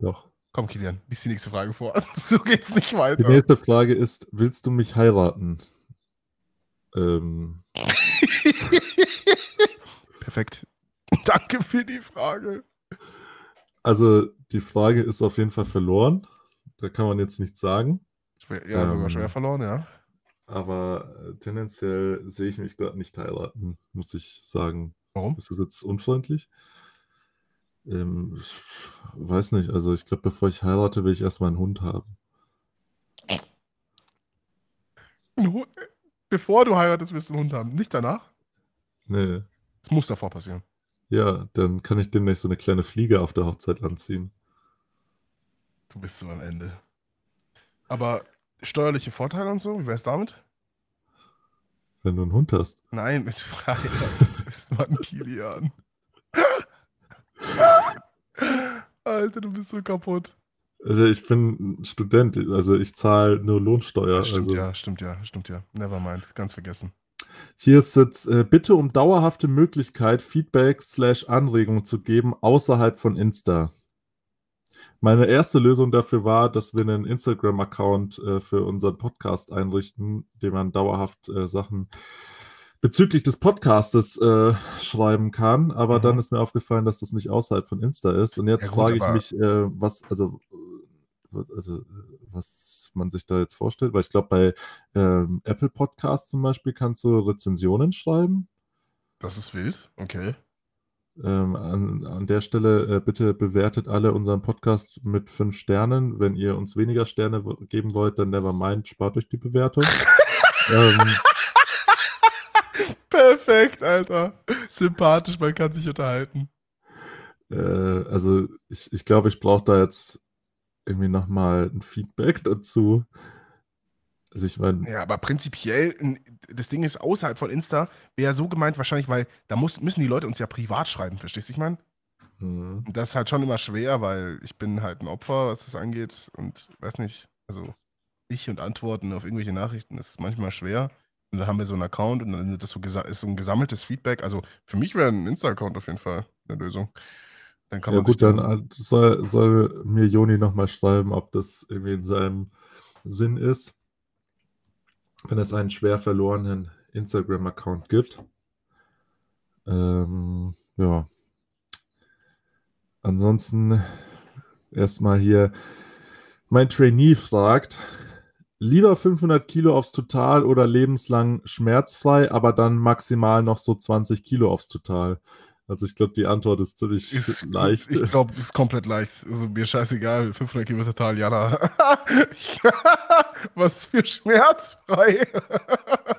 Doch. Komm, Kilian, lies die nächste Frage vor. So geht's nicht Die weiter. nächste Frage ist: Willst du mich heiraten? Ähm, Perfekt. Danke für die Frage. also, die Frage ist auf jeden Fall verloren. Da kann man jetzt nichts sagen. Ja, sogar Ähm, schwer verloren, ja. Aber äh, tendenziell sehe ich mich gerade nicht heiraten, muss ich sagen. Warum? Ist das jetzt unfreundlich? Ähm, ich weiß nicht. Also, ich glaube, bevor ich heirate, will ich erstmal einen Hund haben. Hu- Bevor du heiratest, wirst du einen Hund haben. Nicht danach. Nee. Das muss davor passieren. Ja, dann kann ich demnächst so eine kleine Fliege auf der Hochzeit anziehen. Du bist so am Ende. Aber steuerliche Vorteile und so, wie wär's damit? Wenn du einen Hund hast. Nein, mit Freiheit ist man Kilian. Alter, du bist so kaputt. Also, ich bin Student, also ich zahle nur Lohnsteuer. stimmt also. ja, stimmt ja, stimmt ja. Nevermind, ganz vergessen. Hier ist jetzt äh, bitte um dauerhafte Möglichkeit, Feedback slash Anregungen zu geben außerhalb von Insta. Meine erste Lösung dafür war, dass wir einen Instagram-Account äh, für unseren Podcast einrichten, dem man dauerhaft äh, Sachen bezüglich des Podcastes äh, schreiben kann. Aber Mhm. dann ist mir aufgefallen, dass das nicht außerhalb von Insta ist. Und jetzt Ja frage ich mich, äh, was, also, äh, also, was man sich da jetzt vorstellt, weil ich glaube, bei ähm, Apple Podcasts zum Beispiel kannst du Rezensionen schreiben. Das ist wild, okay. Ähm, an, an der Stelle äh, bitte bewertet alle unseren Podcast mit fünf Sternen. Wenn ihr uns weniger Sterne geben wollt, dann never mind, spart euch die Bewertung. ähm, Perfekt, Alter. Sympathisch, man kann sich unterhalten. äh, also ich, ich glaube, ich brauche da jetzt irgendwie nochmal ein Feedback dazu. Also ich meine, Ja, aber prinzipiell, das Ding ist, außerhalb von Insta wäre so gemeint wahrscheinlich, weil da muss, müssen die Leute uns ja privat schreiben, verstehst du, ich meine? hm, Das ist halt schon immer schwer, weil ich bin halt ein Opfer, was das angeht und weiß nicht, also ich und Antworten auf irgendwelche Nachrichten ist manchmal schwer. Und dann haben wir so einen Account und dann ist das so, ist so ein gesammeltes Feedback. Also für mich wäre ein Insta-Account auf jeden Fall eine Lösung. Dann kann ja man gut, dann äh, soll, soll mir Joni nochmal schreiben, ob das irgendwie in seinem Sinn ist. Wenn es einen schwer verlorenen Instagram-Account gibt. Ähm, ja. Ansonsten erstmal hier. Mein Trainee fragt, lieber 500 Kilo aufs Total oder lebenslang schmerzfrei, aber dann maximal noch so 20 Kilo aufs Total. Also ich glaube, die Antwort ist ziemlich Ist, leicht. ich glaube, ist komplett leicht. Also mir scheißegal. 500 Kilometer total, Jana. Was für schmerzfrei.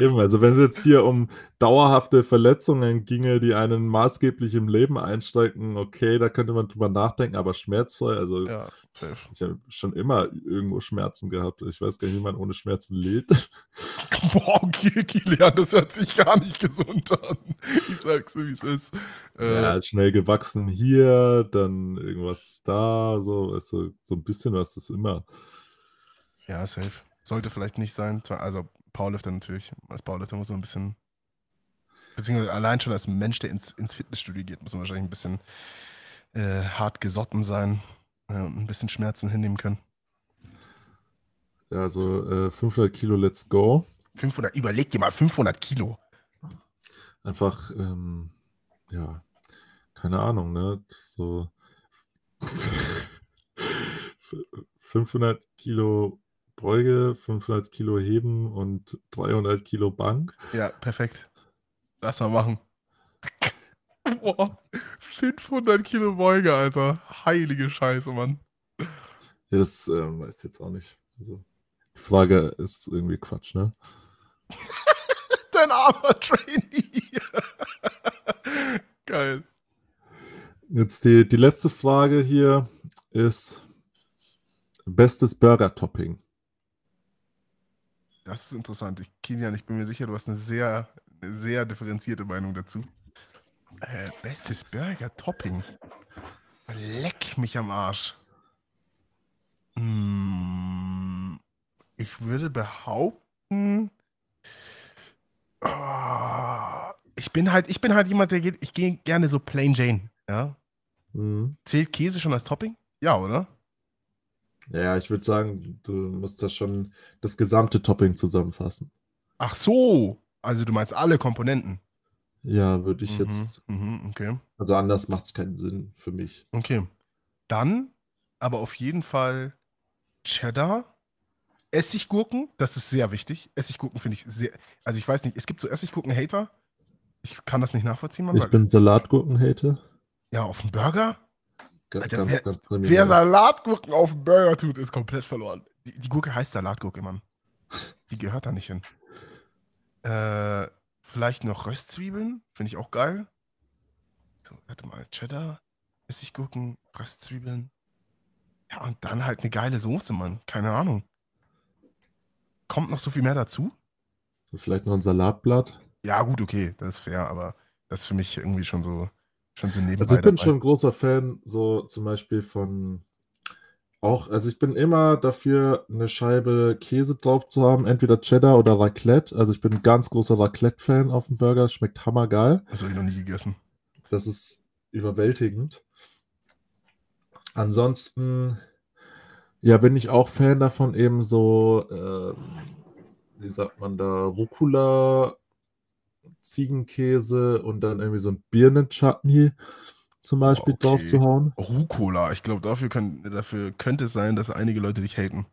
Eben, also wenn es jetzt hier um dauerhafte Verletzungen ginge, die einen maßgeblich im Leben einsteigen, okay, da könnte man drüber nachdenken, aber schmerzfrei, also ja, safe. ich habe schon immer irgendwo Schmerzen gehabt. Ich weiß gar nicht, wie man ohne Schmerzen lebt. Boah, okay, Kilian, das hört sich gar nicht gesund an. Ich sag's dir, wie es ist. Äh, Ja, halt schnell gewachsen hier, dann irgendwas da, so, weißt du, so ein bisschen was ist immer. Ja, safe. Sollte vielleicht nicht sein. Also Powerlifter natürlich. Als Powerlifter muss man ein bisschen. Beziehungsweise allein schon als Mensch, der ins, ins Fitnessstudio geht, muss man wahrscheinlich ein bisschen äh, hart gesotten sein äh, und ein bisschen Schmerzen hinnehmen können. Ja, also äh, 500 Kilo Let's Go. 500, überleg dir mal, 500 Kilo. Einfach, ähm, ja, keine Ahnung, ne? So 500 Kilo Beuge, 500 Kilo Heben und 300 Kilo Bank. Ja, perfekt. Lass mal machen. Boah, 500 Kilo Beuge, Alter. Heilige Scheiße, Mann. Ja, das ähm, weiß ich jetzt auch nicht. Also, die Frage ist irgendwie Quatsch, ne? Dein armer Trainee. Geil. Jetzt die, die letzte Frage hier ist bestes Burger-Topping. Das ist interessant. Ich, Kilian, ich bin mir sicher, du hast eine sehr, eine sehr differenzierte Meinung dazu. Äh, bestes Burger-Topping. Leck mich am Arsch. Hm, ich würde behaupten. Ah, ich bin halt, ich bin halt jemand, der geht, ich gehe gerne so plain Jane. Ja? Mhm. Zählt Käse schon als Topping? Ja, oder? Ja, ich würde sagen, du musst das schon das gesamte Topping zusammenfassen. Ach so. Also du meinst alle Komponenten. Ja, würde ich Mhm, jetzt, mhm, okay. also anders macht es keinen Sinn für mich. Okay. Dann aber auf jeden Fall Cheddar. Essiggurken, das ist sehr wichtig. Essiggurken finde ich sehr. Also ich weiß nicht, es gibt so Essiggurken-Hater. Ich kann das nicht nachvollziehen, Mann. Ich bin Salatgurken-Hater. ja, auf dem Burger? Alter, wer- Wer. Salatgurken auf dem Burger tut, ist komplett verloren. Die, die Gurke heißt Salatgurke, Mann. Die gehört da nicht hin. Äh, vielleicht noch Röstzwiebeln, finde ich auch geil. So, warte mal, Cheddar, Essiggurken, Röstzwiebeln. Ja, und dann halt eine geile Soße, Mann. Keine Ahnung. Kommt noch so viel mehr dazu? Vielleicht noch ein Salatblatt. Ja, gut, okay, das ist fair, aber das ist für mich irgendwie schon so, schon so nebenbei Also ich bin dabei. schon ein großer Fan, so zum Beispiel von auch, also ich bin immer dafür, eine Scheibe Käse drauf zu haben, entweder Cheddar oder Raclette. Also ich bin ein ganz großer Raclette-Fan auf dem Burger, schmeckt hammergeil. Das habe ich noch nie gegessen. Das ist überwältigend. Ansonsten, ja, bin ich auch Fan davon, eben so, ähm, wie sagt man da, Rucola, Ziegenkäse und dann irgendwie so ein Birnen-Chutney zum Beispiel okay. drauf zu hauen. Rucola, ich glaube, dafür, dafür könnte es sein, dass einige Leute dich haten.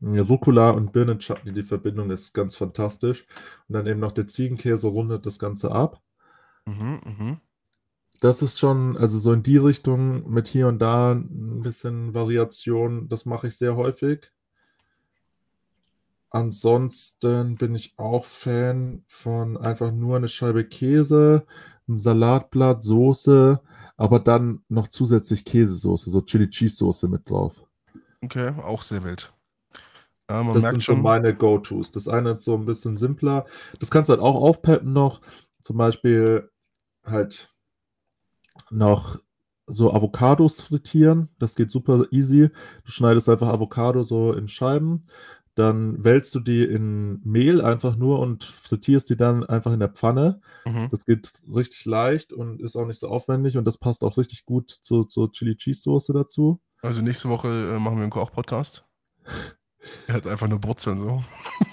Ja, Rucola und Birnen-Chutney, die Verbindung ist ganz fantastisch. Und dann eben noch der Ziegenkäse rundet das Ganze ab. Mhm, mhm. Das ist schon, also so in die Richtung mit hier und da ein bisschen Variation, das mache ich sehr häufig. Ansonsten bin ich auch Fan von einfach nur eine Scheibe Käse, ein Salatblatt, Soße, aber dann noch zusätzlich Käsesoße, so Chili Cheese Soße mit drauf. Okay, auch sehr wild. Ja, man Das sind so schon. meine Go-Tos. Das eine ist so ein bisschen simpler. Das kannst du halt auch aufpeppen noch. Zum Beispiel halt noch so Avocados frittieren. Das geht super easy. Du schneidest einfach Avocado so in Scheiben. Dann wälzt du die in Mehl einfach nur und frittierst die dann einfach in der Pfanne. Mhm. Das geht richtig leicht und ist auch nicht so aufwendig und das passt auch richtig gut zur, zur Chili Cheese Soße dazu. Also nächste Woche äh, machen wir einen Koch-Podcast. Er hat einfach nur Brutzeln so.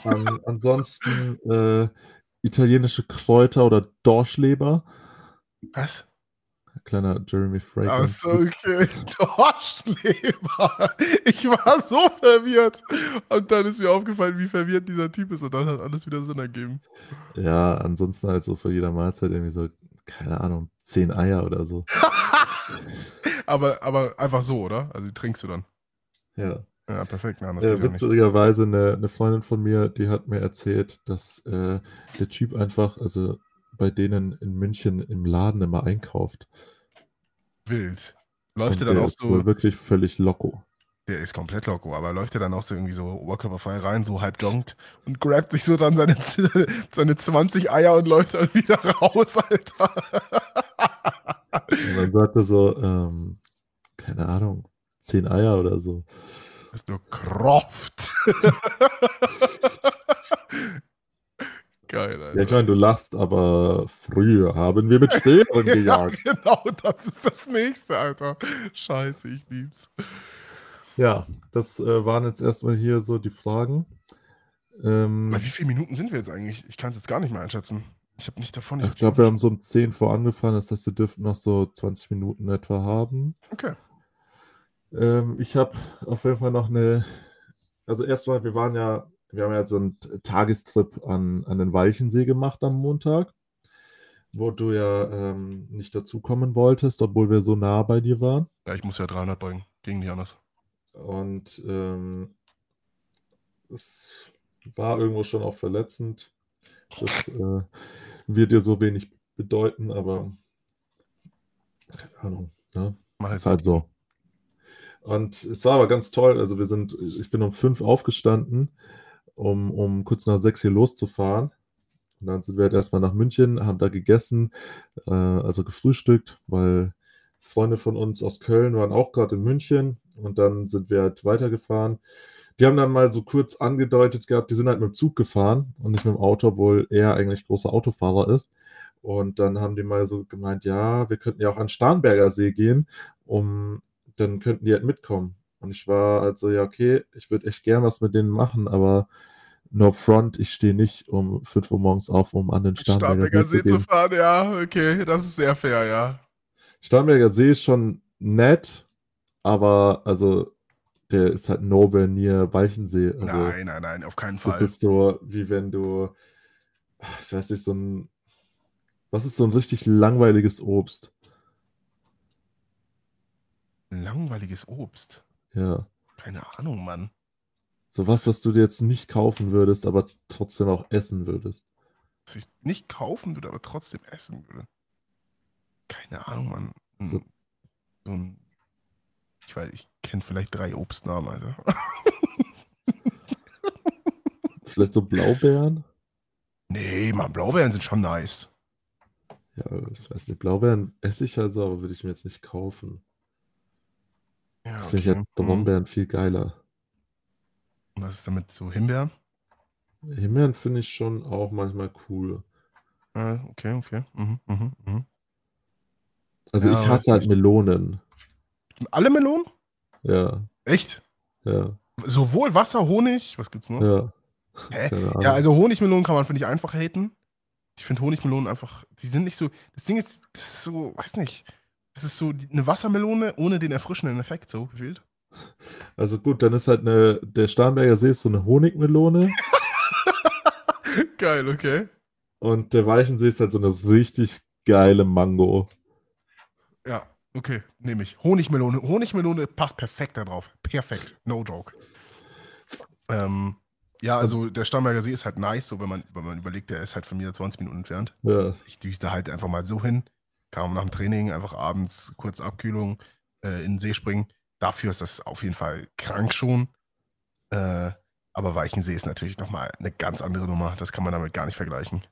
An, ansonsten äh, italienische Kräuter oder Dorschleber. Was? Kleiner Jeremy Fragrance. Achso, okay. Dorschleber. Ich war so verwirrt. Und dann ist mir aufgefallen, wie verwirrt dieser Typ ist. Und dann hat alles wieder Sinn ergeben. Ja, ansonsten halt so für jeder Mahlzeit irgendwie so keine Ahnung, zehn Eier oder so. aber, aber einfach so, oder? Also die trinkst du dann. Ja. Ja, perfekt. Nein, das Äh, witzigerweise, eine, eine Freundin von mir, die hat mir erzählt, dass äh, der Typ einfach, also bei denen in München im Laden immer einkauft. Wild. Läuft der dann auch so, wirklich völlig loco. der ist komplett loco, aber läuft der dann auch so irgendwie so oberkörperfrei rein, so halb joggt und grabt sich so dann seine, seine 20 Eier und läuft dann wieder raus, Alter. Und dann sagt er so, ähm, keine Ahnung, zehn Eier oder so. ist nur Croft. Geil, Alter. Ja, ich meine, du lachst, aber früher haben wir mit Speeren Ja, gejagt. genau, das ist das nächste, Alter. Scheiße, ich lieb's. Ja, das äh, waren jetzt erstmal hier so die Fragen. Ähm, wie viele Minuten sind wir jetzt eigentlich? Ich kann es jetzt gar nicht mehr einschätzen. Ich habe nicht davon. ich hab glaube, wir haben so um 10 vor angefangen, das heißt, wir dürften noch so 20 Minuten etwa haben. Okay. Ähm, ich habe auf jeden Fall noch eine. Also erstmal, wir waren ja, wir haben ja so einen Tagestrip an, an den Walchensee gemacht am Montag, wo du ja ähm, nicht dazukommen wolltest, obwohl wir so nah bei dir waren. Ja, ich muss ja 300 beugen. Ging nicht anders. Und ähm, es war irgendwo schon auch verletzend. Das äh, wird dir so wenig bedeuten, aber keine Ahnung. Ne? Mach Ist halt so. Und es war aber ganz toll. Also wir sind, ich bin um fünf aufgestanden, um, um kurz nach sechs hier loszufahren. Und dann sind wir halt erstmal nach München, haben da gegessen, äh, also gefrühstückt, weil Freunde von uns aus Köln waren auch gerade in München und dann sind wir halt weitergefahren. Die haben dann mal so kurz angedeutet gehabt, die sind halt mit dem Zug gefahren und nicht mit dem Auto, obwohl er eigentlich großer Autofahrer ist. Und dann haben die mal so gemeint, ja, wir könnten ja auch an Starnberger See gehen, um dann könnten die halt mitkommen. Und ich war also, ja, okay, ich würde echt gern was mit denen machen, aber no front, ich stehe nicht um 5 Uhr morgens auf, um an den Starnberger, Starnberger See See zu fahren, ja, okay, das ist sehr fair, ja. Starnberger See ist schon nett, aber also der ist halt nowhere near Weichensee. Also nein, nein, nein, auf keinen das Fall. ist so, wie wenn du, ich weiß nicht, so ein, was ist so ein richtig langweiliges Obst? Langweiliges Obst. Ja. Keine Ahnung, Mann. So was, was du dir jetzt nicht kaufen würdest, aber trotzdem auch essen würdest. Was ich nicht kaufen würde, aber trotzdem essen würde. Keine Ahnung, Mann. Hm, So- So ein, ich weiß, ich kenne vielleicht drei Obstnamen, Alter. Vielleicht so Blaubeeren? nee, Mann, Blaubeeren sind schon nice. Ja, ich weiß nicht, Blaubeeren esse ich also, aber würde ich mir jetzt nicht kaufen. Ja, Finde ich Hm. Brombeeren viel geiler. Und was ist damit so Himbeeren? Himbeeren finde ich schon auch manchmal cool. Äh, okay, okay. Mhm, mhm, mhm. Also Ja, ich hasse halt. Melonen. Alle Melonen? Ja, Echt? ja, Sowohl Wasser, Honig, was gibt's noch? ja. Hä? Ja, also Honigmelonen kann man, finde ich, einfach haten. Ich finde Honigmelonen einfach, die sind nicht so, das Ding ist, das ist so, weiß nicht, das ist so eine Wassermelone ohne den erfrischenden Effekt, so gefühlt. Also gut, dann ist halt eine, der Starnberger See ist so eine Honigmelone Geil, okay. und der Weichensee ist halt so eine richtig geile Mango. Ja, okay, nehme ich. Honigmelone, Honigmelone passt perfekt da drauf. Perfekt, no joke. Ähm, ja, also der Starnberger See ist halt nice, so wenn man, wenn man überlegt, der ist halt von mir 20 Minuten entfernt. Ja, ich düse da halt einfach mal so hin, kam nach dem Training, einfach abends kurz Abkühlung äh, in den See springen. Dafür ist das auf jeden Fall krank schon. Äh, aber Weichensee ist natürlich nochmal eine ganz andere Nummer. Das kann man damit gar nicht vergleichen.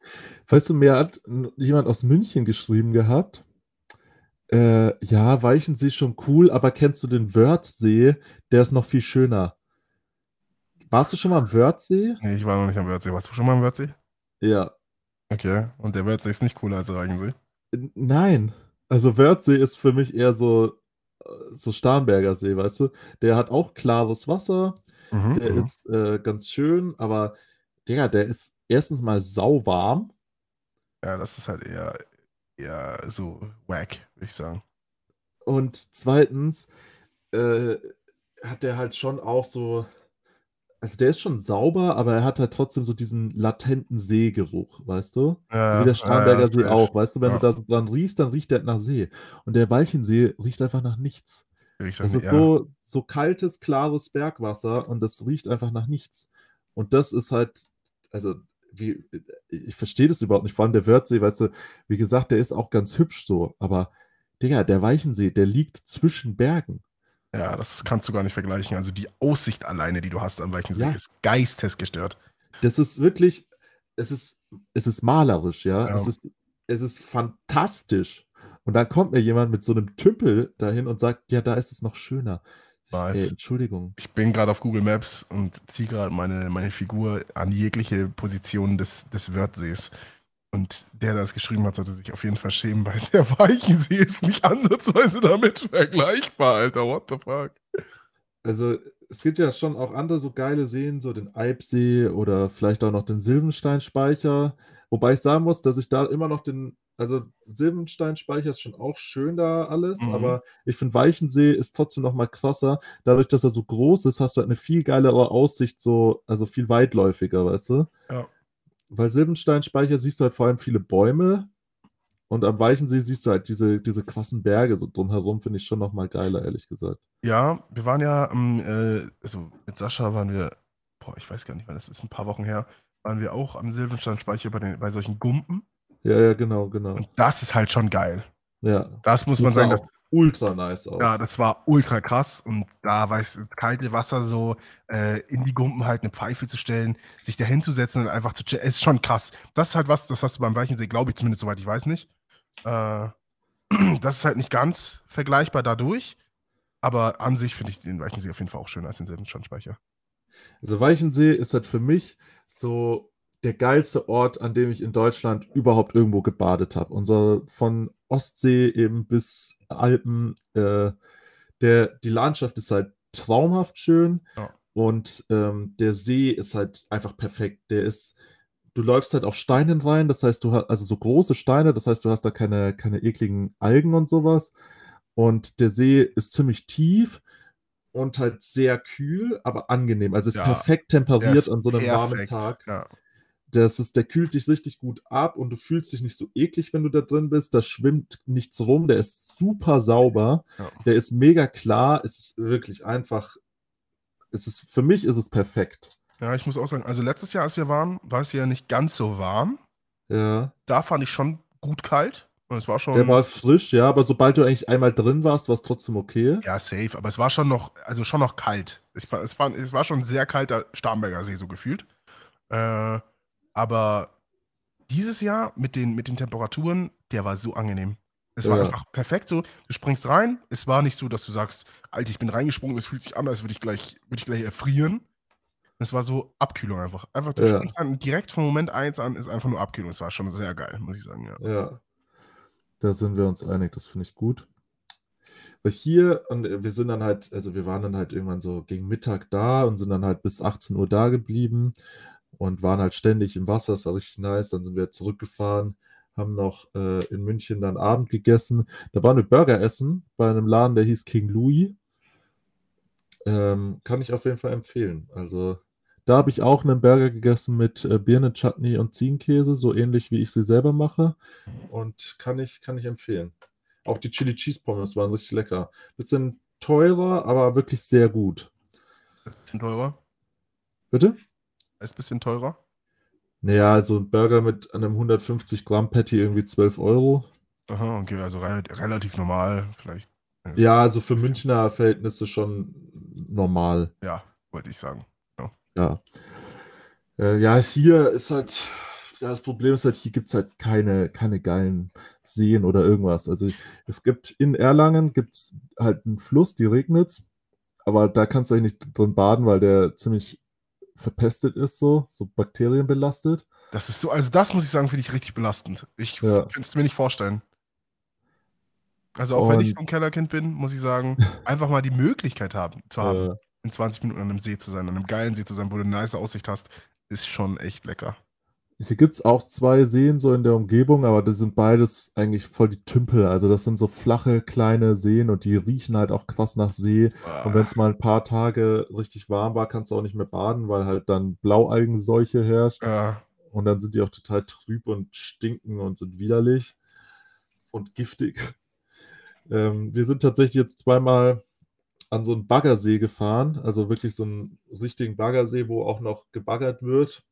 Weißt du, mir hat jemand aus München geschrieben gehabt. Äh, ja, Weichensee ist schon cool, aber kennst du den Wörthsee? Der ist noch viel schöner. Warst du schon mal am Wörthsee? Nee, ich war noch nicht am Wörthsee. Warst du schon mal am Wörthsee? Ja. Okay. Und der Wörthsee ist nicht cooler als der Reichensee. Nein. Also Wörthsee ist für mich eher so, äh, so Starnberger See, weißt du? Der hat auch klares Wasser, Mhm, der mhm. ist äh, ganz schön, aber Digga, der ist erstens mal sauwarm Ja, das ist halt eher, eher so wack, würde ich sagen. und zweitens äh, hat der halt schon auch so, also der ist schon sauber, aber er hat halt trotzdem so diesen latenten Seegeruch, weißt du? Ja, so wie der Starnberger ja, See auch, weißt du? Wenn Ja. du da so dran riechst, dann riecht der halt nach See. Und der Walchensee riecht einfach nach nichts. Ich sag Das nicht, ist ja. so, so kaltes, klares Bergwasser und das riecht einfach nach nichts. Und das ist halt, also, wie, ich verstehe das überhaupt nicht. Vor allem der Wörthsee, weißt du, wie gesagt, der ist auch ganz hübsch so, aber Digga, der Weichensee, der liegt zwischen Bergen. Ja, das kannst du gar nicht vergleichen. Also die Aussicht alleine, die du hast am Weichensee, Ja. ist geistesgestört. Das ist wirklich, es ist, es ist malerisch, ja. Ja. Es, ist, es ist fantastisch. Und dann kommt mir jemand mit so einem Tümpel dahin und sagt, ja, da ist es noch schöner. Weiß. ey, Entschuldigung. Ich bin gerade auf Google Maps und ziehe gerade meine, meine Figur an jegliche Position des, des Wörthsees. Und der, der das geschrieben hat, sollte sich auf jeden Fall schämen, weil der Weichensee ist nicht ansatzweise damit vergleichbar, Alter. What the fuck? Also, es gibt ja schon auch andere so geile Seen, so den Eibsee oder vielleicht auch noch den Silbensteinspeicher. Wobei ich sagen muss, dass ich da immer noch den, also Silbensteinspeicher ist schon auch schön da alles, Mhm. aber ich finde Weichensee ist trotzdem noch mal krasser. Dadurch, dass er so groß ist, hast du halt eine viel geilere Aussicht, so, also viel weitläufiger, weißt du? Ja. Weil Silbensteinspeicher siehst du halt vor allem viele Bäume und am Weichensee siehst du halt diese, diese krassen Berge so drumherum, finde ich schon noch mal geiler, ehrlich gesagt. Ja, wir waren ja, äh, also mit Sascha waren wir, boah, ich weiß gar nicht, wann das ist, ein paar Wochen her, waren wir auch am Silbensteinspeicher bei, den, bei solchen Gumpen. Ja, ja, genau, genau. Und das ist halt schon geil. Ja. Das muss man sagen, das, auch ultra nice aus. ja, das war ultra krass. Und da war es ins kalte Wasser so, äh, in die Gumpen halt eine Pfeife zu stellen, sich da hinzusetzen und einfach zu chillen. Es ist schon krass. Das ist halt was, das hast du beim Weichensee, glaube ich, zumindest soweit ich weiß nicht. Äh, das ist halt nicht ganz vergleichbar dadurch. Aber an sich finde ich den Weichensee auf jeden Fall auch schöner als den Silbensteinspeicher. Also Weichensee ist halt für mich so der geilste Ort, an dem ich in Deutschland überhaupt irgendwo gebadet habe. Und so von Ostsee eben bis Alpen, äh, der, die Landschaft ist halt traumhaft schön Ja. und ähm, der See ist halt einfach perfekt. Der ist, du läufst halt auf Steinen rein, das heißt, du hast also so große Steine, das heißt, du hast da keine, keine ekligen Algen und sowas. Und der See ist ziemlich tief und halt sehr kühl, aber angenehm. Also ist Ja, perfekt temperiert ist an so einem warmen perfekt. Tag. Ja. Das ist, der kühlt dich richtig gut ab und du fühlst dich nicht so eklig, wenn du da drin bist. Da schwimmt nichts rum. Der ist super sauber. Ja. Der ist mega klar. Es ist wirklich einfach. Es ist, für mich ist es perfekt. ja, ich muss auch sagen, also letztes Jahr, als wir waren, war es ja nicht ganz so warm. Ja. Da fand ich schon gut kalt. Und es war schon. Der war frisch, ja, aber sobald du eigentlich einmal drin warst, war es trotzdem okay. ja, safe, aber es war schon noch, also schon noch kalt. Ich, es, war, es war schon ein sehr kalter Starnberger See, so gefühlt. Äh, aber dieses Jahr mit den, mit den Temperaturen, der war so angenehm. Es war Ja. einfach perfekt so. Du springst rein. Es war nicht so, dass du sagst, Alter, ich bin reingesprungen, es fühlt sich an, als würde ich gleich, würde ich gleich erfrieren. Es war so Abkühlung einfach. Einfach, du Ja. springst an, direkt von Moment 1 an ist einfach nur Abkühlung. Es war schon sehr geil, muss ich sagen, ja. Ja. Da sind wir uns einig, das finde ich gut. Weil hier, und wir sind dann halt, also wir waren dann halt irgendwann so gegen Mittag da und sind dann halt bis 18 Uhr da geblieben und waren halt ständig im Wasser, das war richtig nice. Dann sind wir zurückgefahren, haben noch äh, in München dann Abend gegessen. Da waren wir Burger essen bei einem Laden, der hieß King Louis. Ähm, kann ich auf jeden Fall empfehlen. Also da habe ich auch einen Burger gegessen mit äh, Birnen-Chutney und Ziegenkäse, so ähnlich wie ich sie selber mache. Und kann ich, kann ich empfehlen. Auch die Chili Cheese Pommes waren richtig lecker. Bisschen teurer, aber wirklich sehr gut. Bisschen teurer. Bitte? Ist ein bisschen teurer. Naja, also ein Burger mit einem 150 Gramm Patty irgendwie 12 Euro. Aha, okay, also re relativ normal, vielleicht. Ja, also für. Münchner Verhältnisse schon normal. Ja, wollte ich sagen. Ja. Äh, ja, hier ist halt, ja, das Problem ist halt, hier gibt es halt keine, keine geilen Seen oder irgendwas. Also es gibt in Erlangen gibt's halt einen Fluss, die regnet, aber da kannst du eigentlich nicht drin baden, weil der ziemlich verpestet ist, so, so bakterienbelastet. Das ist so, also das muss ich sagen, finde ich richtig belastend. Ich Ja. könnte es mir nicht vorstellen. Also auch wenn ich Und- so ein Kellerkind bin, muss ich sagen, einfach mal die Möglichkeit haben, zu haben, Äh, in 20 Minuten an einem See zu sein, an einem geilen See zu sein, wo du eine nice Aussicht hast, ist schon echt lecker. Hier gibt es auch zwei Seen so in der Umgebung, aber das sind beides eigentlich voll die Tümpel. Also das sind so flache, kleine Seen und die riechen halt auch krass nach See. Und wenn es mal ein paar Tage richtig warm war, kannst du auch nicht mehr baden, weil halt dann Blaualgenseuche herrscht. Ja. Und dann sind die auch total trüb und stinken und sind widerlich und giftig. Ähm, wir sind tatsächlich jetzt zweimal an so einen Baggersee gefahren, also wirklich so einen richtigen Baggersee, wo auch noch gebaggert wird.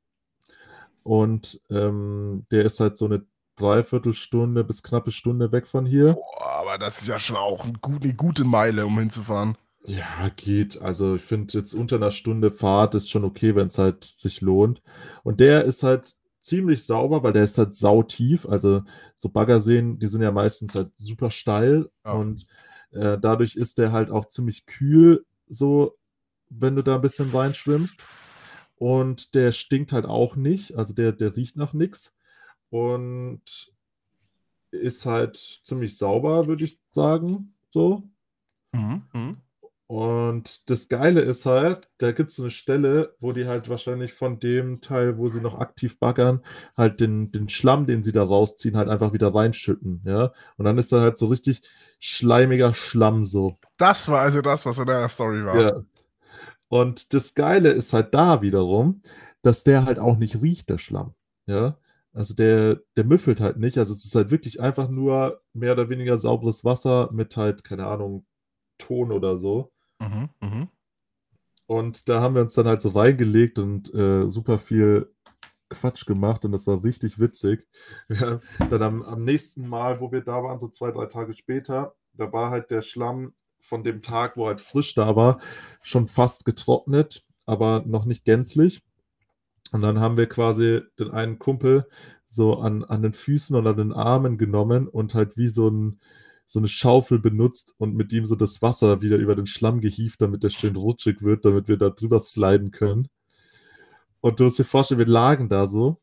Und ähm, der ist halt so eine Dreiviertelstunde bis knappe Stunde weg von hier. Boah, aber das ist ja schon auch ein gut, eine gute Meile, um hinzufahren. Ja, geht. Also ich finde jetzt unter einer Stunde Fahrt ist schon okay, wenn es halt sich lohnt. Und der ist halt ziemlich sauber, weil der ist halt sautief. Also so Baggerseen, die sind ja meistens halt super steil Ja. und äh, dadurch ist der halt auch ziemlich kühl, so wenn du da ein bisschen reinschwimmst. Und der stinkt halt auch nicht, also der, der riecht nach nichts und ist halt ziemlich sauber, würde ich sagen. So. Mhm. Mhm. Und das Geile ist halt, da gibt es so eine Stelle, wo die halt wahrscheinlich von dem Teil, wo sie noch aktiv baggern, halt den, den Schlamm, den sie da rausziehen, halt einfach wieder reinschütten, ja. Und dann ist da halt so richtig schleimiger Schlamm so. Das war also das, was in deiner Story war. Ja. Und das Geile ist halt da wiederum, dass der halt auch nicht riecht, der Schlamm, ja. Also der, der müffelt halt nicht. Also es ist halt wirklich einfach nur mehr oder weniger sauberes Wasser mit halt, keine Ahnung, Ton oder so. Mhm. Mhm. Und da haben wir uns dann halt so reingelegt und äh, super viel Quatsch gemacht und das war richtig witzig. Wir, dann am, am nächsten Mal, wo wir da waren, so zwei, drei Tage später, da war halt der Schlamm von dem Tag, wo halt frisch da war, schon fast getrocknet, aber noch nicht gänzlich. Und dann haben wir quasi den einen Kumpel so an, an den Füßen und an den Armen genommen und halt wie so ein so eine Schaufel benutzt und mit ihm so das Wasser wieder über den Schlamm gehievt, damit der schön rutschig wird, damit wir da drüber sliden können. Und du musst dir vorstellen, wir lagen da so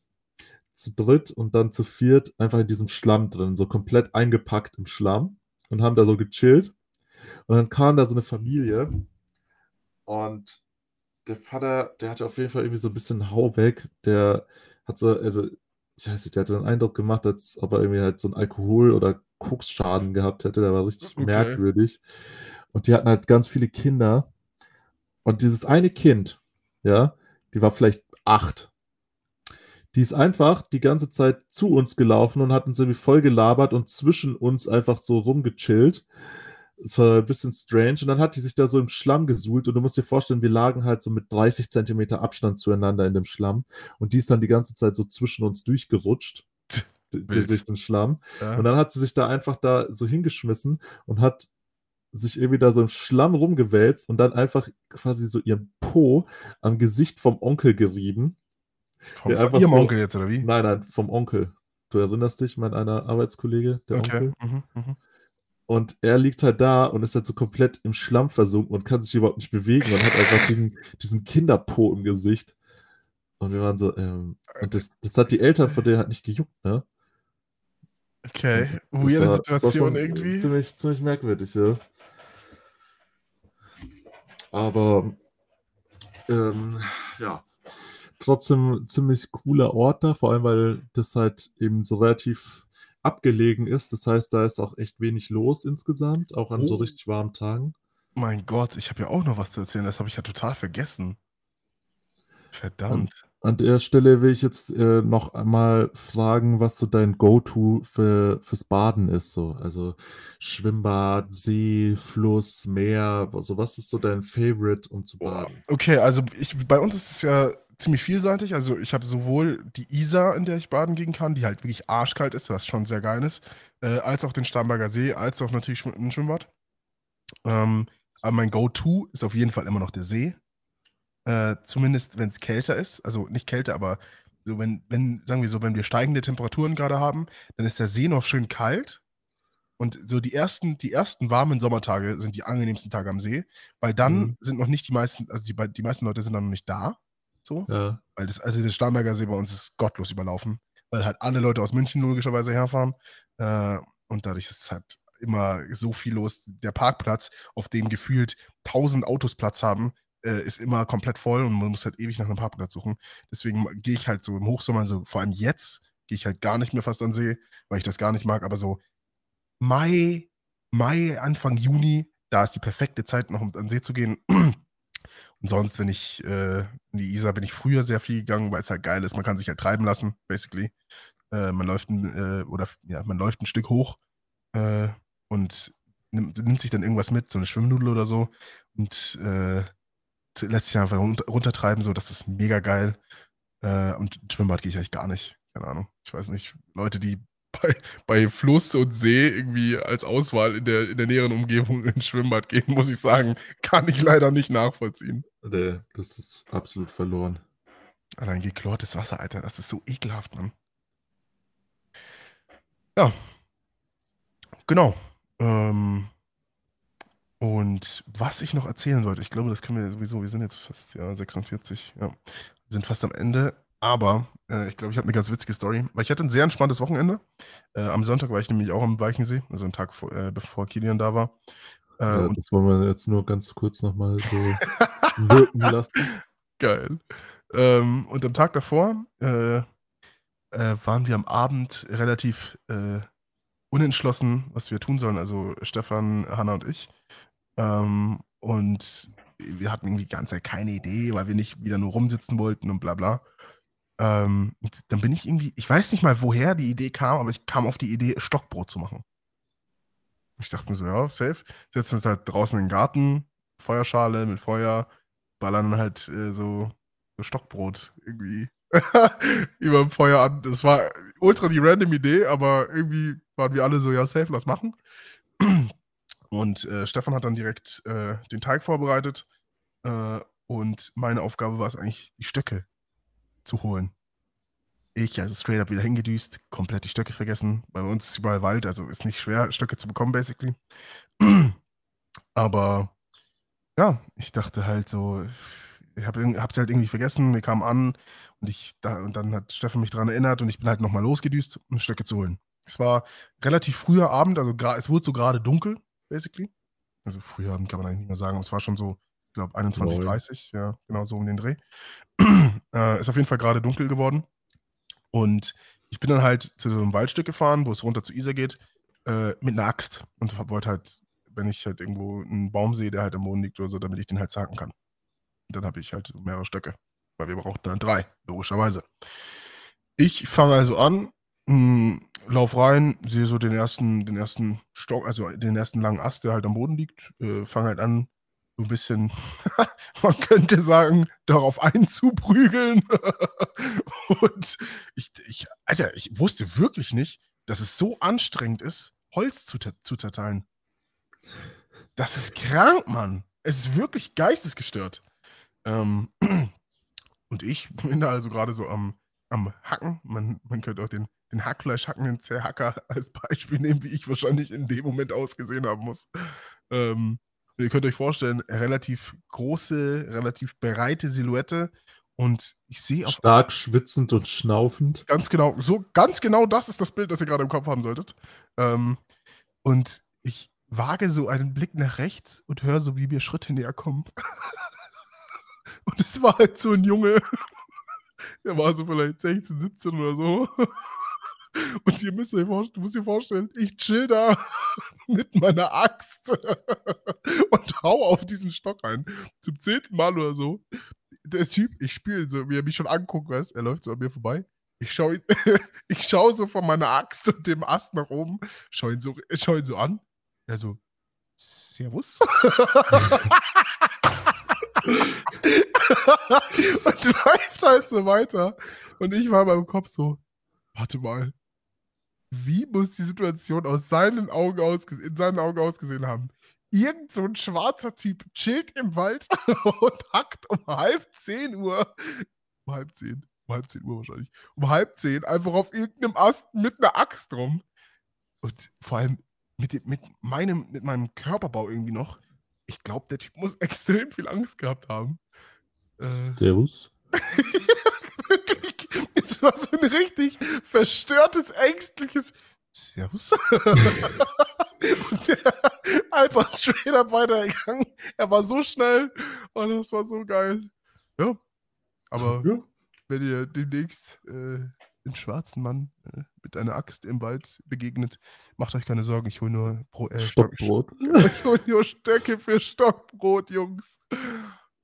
zu dritt und dann zu viert einfach in diesem Schlamm drin, so komplett eingepackt im Schlamm und haben da so gechillt. Und dann kam da so eine Familie und der Vater, der hatte auf jeden Fall irgendwie so ein bisschen Hau weg. Der hat so, also ich weiß nicht, der hatte den Eindruck gemacht, als ob er irgendwie halt so einen Alkohol- oder Koksschaden gehabt hätte. Der war richtig Okay. merkwürdig. Und die hatten halt ganz viele Kinder. Und dieses eine Kind, ja, die war vielleicht acht. Die ist einfach die ganze Zeit zu uns gelaufen und hat uns irgendwie voll gelabert und zwischen uns einfach so rumgechillt. Es war ein bisschen strange. Und dann hat die sich da so im Schlamm gesuhlt. Und du musst dir vorstellen, wir lagen halt so mit 30 Zentimeter Abstand zueinander in dem Schlamm. Und die ist dann die ganze Zeit so zwischen uns durchgerutscht. Wild. Durch den Schlamm. Ja. Und dann hat sie sich da einfach da so hingeschmissen und hat sich irgendwie da so im Schlamm rumgewälzt und dann einfach quasi so ihren Po am Gesicht vom Onkel gerieben. Vom, ihrem so- Onkel jetzt, oder wie? Nein, nein, vom Onkel. Du erinnerst dich, mein einer Arbeitskollege, der okay. Onkel. Mhm. Mhm. Und er liegt halt da und ist halt so komplett im Schlamm versunken und kann sich überhaupt nicht bewegen und hat einfach diesen, diesen Kinderpo im Gesicht. Und wir waren so, ähm, und das, das hat die Eltern von denen halt nicht gejuckt, ne? Okay. Weirde war- Situation irgendwie. Ziemlich, ziemlich merkwürdig, ja. Aber ähm, ja, trotzdem ziemlich cooler Ort da, vor allem weil das halt eben so relativ abgelegen ist. Das heißt, da ist auch echt wenig los insgesamt, auch an so Oh. richtig warmen Tagen. Mein Gott, ich habe ja auch noch was zu erzählen. Das habe ich ja total vergessen. Verdammt. An der Stelle will ich jetzt äh, noch einmal fragen, was so dein Go-To für, fürs Baden ist. So. Also Schwimmbad, See, Fluss, Meer. So was ist so dein Favorite, um zu baden? Okay, also ich, bei uns ist es ja ziemlich vielseitig. Also ich habe sowohl die Isar, in der ich baden gehen kann, die halt wirklich arschkalt ist, was schon sehr geil ist, äh, als auch den Starnberger See, als auch natürlich ein Schwimmbad. Ähm, aber mein Go-To ist auf jeden Fall immer noch der See. Äh, zumindest wenn es kälter ist. Also nicht kälter, aber so wenn, wenn, sagen wir so, wenn wir steigende Temperaturen gerade haben, dann ist der See noch schön kalt. Und so die ersten, die ersten warmen Sommertage sind die angenehmsten Tage am See, weil dann Mhm. sind noch nicht die meisten, also die, die meisten Leute sind dann noch nicht da. So. Ja. Weil das, also der Starnberger See bei uns ist gottlos überlaufen, weil halt alle Leute aus München logischerweise herfahren. Äh, und dadurch ist es halt immer so viel los. Der Parkplatz, auf dem gefühlt 1000 Autos Platz haben, äh, ist immer komplett voll und man muss halt ewig nach einem Parkplatz suchen. Deswegen gehe ich halt so im Hochsommer, so vor allem jetzt, gehe ich halt gar nicht mehr fast an See, weil ich das gar nicht mag. Aber so Mai, Mai, Anfang Juni, da ist die perfekte Zeit, noch um an See zu gehen. Und sonst, wenn ich äh, in die Isar bin ich früher sehr viel gegangen, weil es halt geil ist. Man kann sich halt treiben lassen, basically. Äh, man läuft ein, äh, oder ja, man läuft ein Stück hoch äh, und nimmt, nimmt, sich dann irgendwas mit, so eine Schwimmnudel oder so, und äh, lässt sich einfach runter, runtertreiben, so, das ist mega geil. Äh, und Schwimmbad gehe ich eigentlich gar nicht. Keine Ahnung. Ich weiß nicht, Leute, die bei, bei Fluss und See irgendwie als Auswahl in der, in der näheren Umgebung ins Schwimmbad gehen, muss ich sagen, kann ich leider nicht nachvollziehen. Nee, das ist absolut verloren. Allein geklortes Wasser, Alter, das ist so ekelhaft, Mann. Ja. Genau. Ähm, und was ich noch erzählen wollte, ich glaube, das können wir sowieso, wir sind jetzt fast, ja, 46, ja, sind fast am Ende. Aber äh, ich glaube, ich habe eine ganz witzige Story, weil ich hatte ein sehr entspanntes Wochenende. Äh, am Sonntag war ich nämlich auch am Weichensee, also einen Tag vor, äh, bevor Kilian da war. Äh, ja, das wollen wir jetzt nur ganz kurz nochmal so wirken lassen. Geil. Ähm, und am Tag davor äh, äh, waren wir am Abend relativ unentschlossen, was wir tun sollen. Also Stefan, Hanna und ich. Ähm, und wir hatten irgendwie ganz keine Idee, weil wir nicht wieder nur rumsitzen wollten und bla bla. Ähm, dann bin ich irgendwie, ich weiß nicht mal, woher die Idee kam, aber ich kam auf die Idee, Stockbrot zu machen. Ich dachte mir so, ja, safe. Setzen wir uns halt draußen in den Garten, Feuerschale mit Feuer, ballern dann halt äh, so, Stockbrot irgendwie über dem Feuer an. Das war ultra die random Idee, aber irgendwie waren wir alle so, ja, safe, lass machen. Und äh, Stefan hat dann direkt äh, den Teig vorbereitet. Äh, und meine Aufgabe war es eigentlich, die Stöcke zu holen. Ich, also straight up wieder hingedüst, komplett die Stöcke vergessen. Bei uns ist überall Wald, also ist nicht schwer, Stöcke zu bekommen, basically. Aber ja, ich dachte halt so, ich habe es halt irgendwie vergessen, wir kamen an und ich da, und dann hat Stefan mich daran erinnert und ich bin halt nochmal losgedüst, um Stöcke zu holen. Es war relativ früher Abend, also es wurde so gerade dunkel, basically. Also früher Abend kann man eigentlich nicht mehr sagen, es war schon so glaube 21, 30, ja, genau so um den Dreh. äh, ist auf jeden Fall gerade dunkel geworden. Und ich bin dann halt zu so einem Waldstück gefahren, wo es runter zu Isar geht, äh, mit einer Axt. Und wollte halt, wenn ich halt irgendwo einen Baum sehe, der halt am Boden liegt oder so, damit ich den halt zacken kann. Und dann habe ich halt mehrere Stöcke. Weil wir brauchten dann drei, logischerweise. Ich fange also an, mh, hm, lauf rein, sehe so den ersten, den ersten Stock, also den ersten langen Ast, der halt am Boden liegt, äh, fange halt an, so ein bisschen, man könnte sagen, darauf einzuprügeln. und ich, ich, Alter, ich wusste wirklich nicht, dass es so anstrengend ist, Holz zu, zu zerteilen. Das ist krank, Mann. Es ist wirklich geistesgestört. Ähm, und ich bin da also gerade so am, am Hacken. Man, man könnte auch den, den Hackfleisch hacken, den Zerhacker als Beispiel nehmen, wie ich wahrscheinlich in dem Moment ausgesehen haben muss. Ähm, und ihr könnt euch vorstellen, relativ große, relativ breite Silhouette. Und ich sehe auch. Stark schwitzend und schnaufend. Ganz genau. So, ganz genau das ist das Bild, das ihr gerade im Kopf haben solltet. Ähm, und ich wage so einen Blick nach rechts und höre so, wie mir Schritte näher kommen. und es war halt so ein Junge. Der war so vielleicht 16, 17 oder so. Und ihr müsst euch vorstellen, du musst dir vorstellen, ich chill da mit meiner Axt und hau auf diesen Stock ein. Zum zehnten Mal oder so. Der Typ, ich spiele so, wie er mich schon anguckt, weißt er läuft so an mir vorbei. Ich schaue ich schau so von meiner Axt und dem Ast nach oben, schau ihn so, schau ihn so an. Er so, Servus. und läuft halt so weiter. Und ich war meinem Kopf so, warte mal, wie muss die Situation aus seinen Augen in seinen Augen ausgesehen haben? Irgend so ein schwarzer Typ chillt im Wald und hackt um halb zehn Uhr, um halb zehn, um halb zehn Uhr wahrscheinlich, um halb zehn einfach auf irgendeinem Ast mit einer Axt rum. Und vor allem mit, mit, meinem, mit meinem Körperbau irgendwie noch. Ich glaube, der Typ muss extrem viel Angst gehabt haben. Äh, Servus. wirklich, war so ein richtig verstörtes, ängstliches Servus. und der einfach straight up weitergegangen. Er war so schnell und das war so geil. Ja. Aber Ja. wenn ihr demnächst äh, den schwarzen Mann äh, mit einer Axt im Wald begegnet, macht euch keine Sorgen, ich hole nur, Bro äh, Stock- Stockbrot. ich hol nur Stöcke für Stockbrot, Jungs.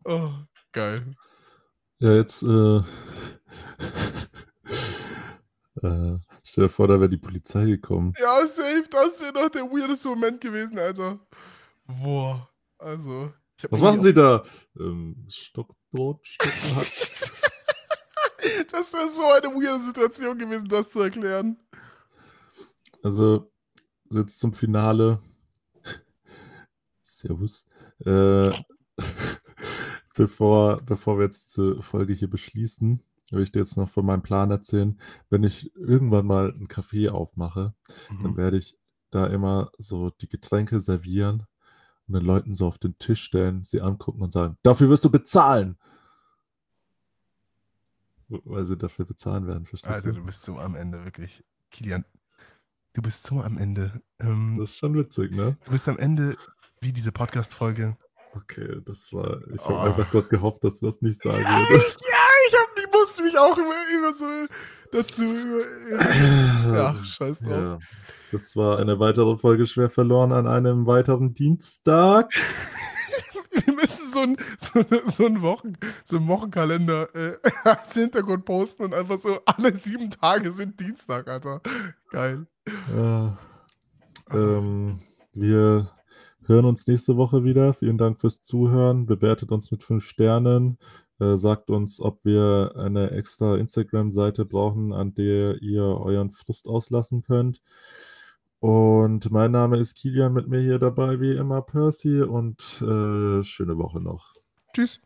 Oh, geil. Ja, jetzt, äh, äh, stell dir vor, da wäre die Polizei gekommen. Ja, safe, das wäre doch der weirdeste Moment gewesen, Alter. Boah, also. Was machen Sie da? Ähm, Stockbrot, Stücken hat. Das wäre so eine weirde Situation gewesen, das zu erklären. Also, jetzt zum Finale. Servus. Äh, bevor, bevor wir jetzt diese Folge hier beschließen, will ich dir jetzt noch von meinem Plan erzählen. Wenn ich irgendwann mal ein Café aufmache, dann Mhm. werde ich da immer so die Getränke servieren und den Leuten so auf den Tisch stellen, sie angucken und sagen, dafür wirst du bezahlen. Weil sie dafür bezahlen werden, verstehst Alter, du? du bist so am Ende, wirklich. Kilian, du bist so am Ende. Ähm, Das ist schon witzig, ne? du bist am Ende wie diese Podcast-Folge. Okay, das war. Ich habe Oh. einfach Gott gehofft, dass du das nicht sagen würdest. ja, ich, hab, ich musste mich auch immer, immer so dazu. Über, ja, scheiß drauf. Ja, das war eine weitere Folge schwer verloren an einem weiteren Dienstag. Wir müssen so ein, so, so ein Wochen, so einen Wochenkalender äh, als Hintergrund posten und einfach so alle sieben Tage sind Dienstag, Alter. Geil. Ja, ähm, wir hören uns nächste Woche wieder. Vielen Dank fürs Zuhören. Bewertet uns mit fünf Sternen. Äh, sagt uns, ob wir eine extra Instagram-Seite brauchen, an der ihr euren Frust auslassen könnt. Und mein Name ist Kilian, mit mir hier dabei wie immer Percy und äh, schöne Woche noch. Tschüss.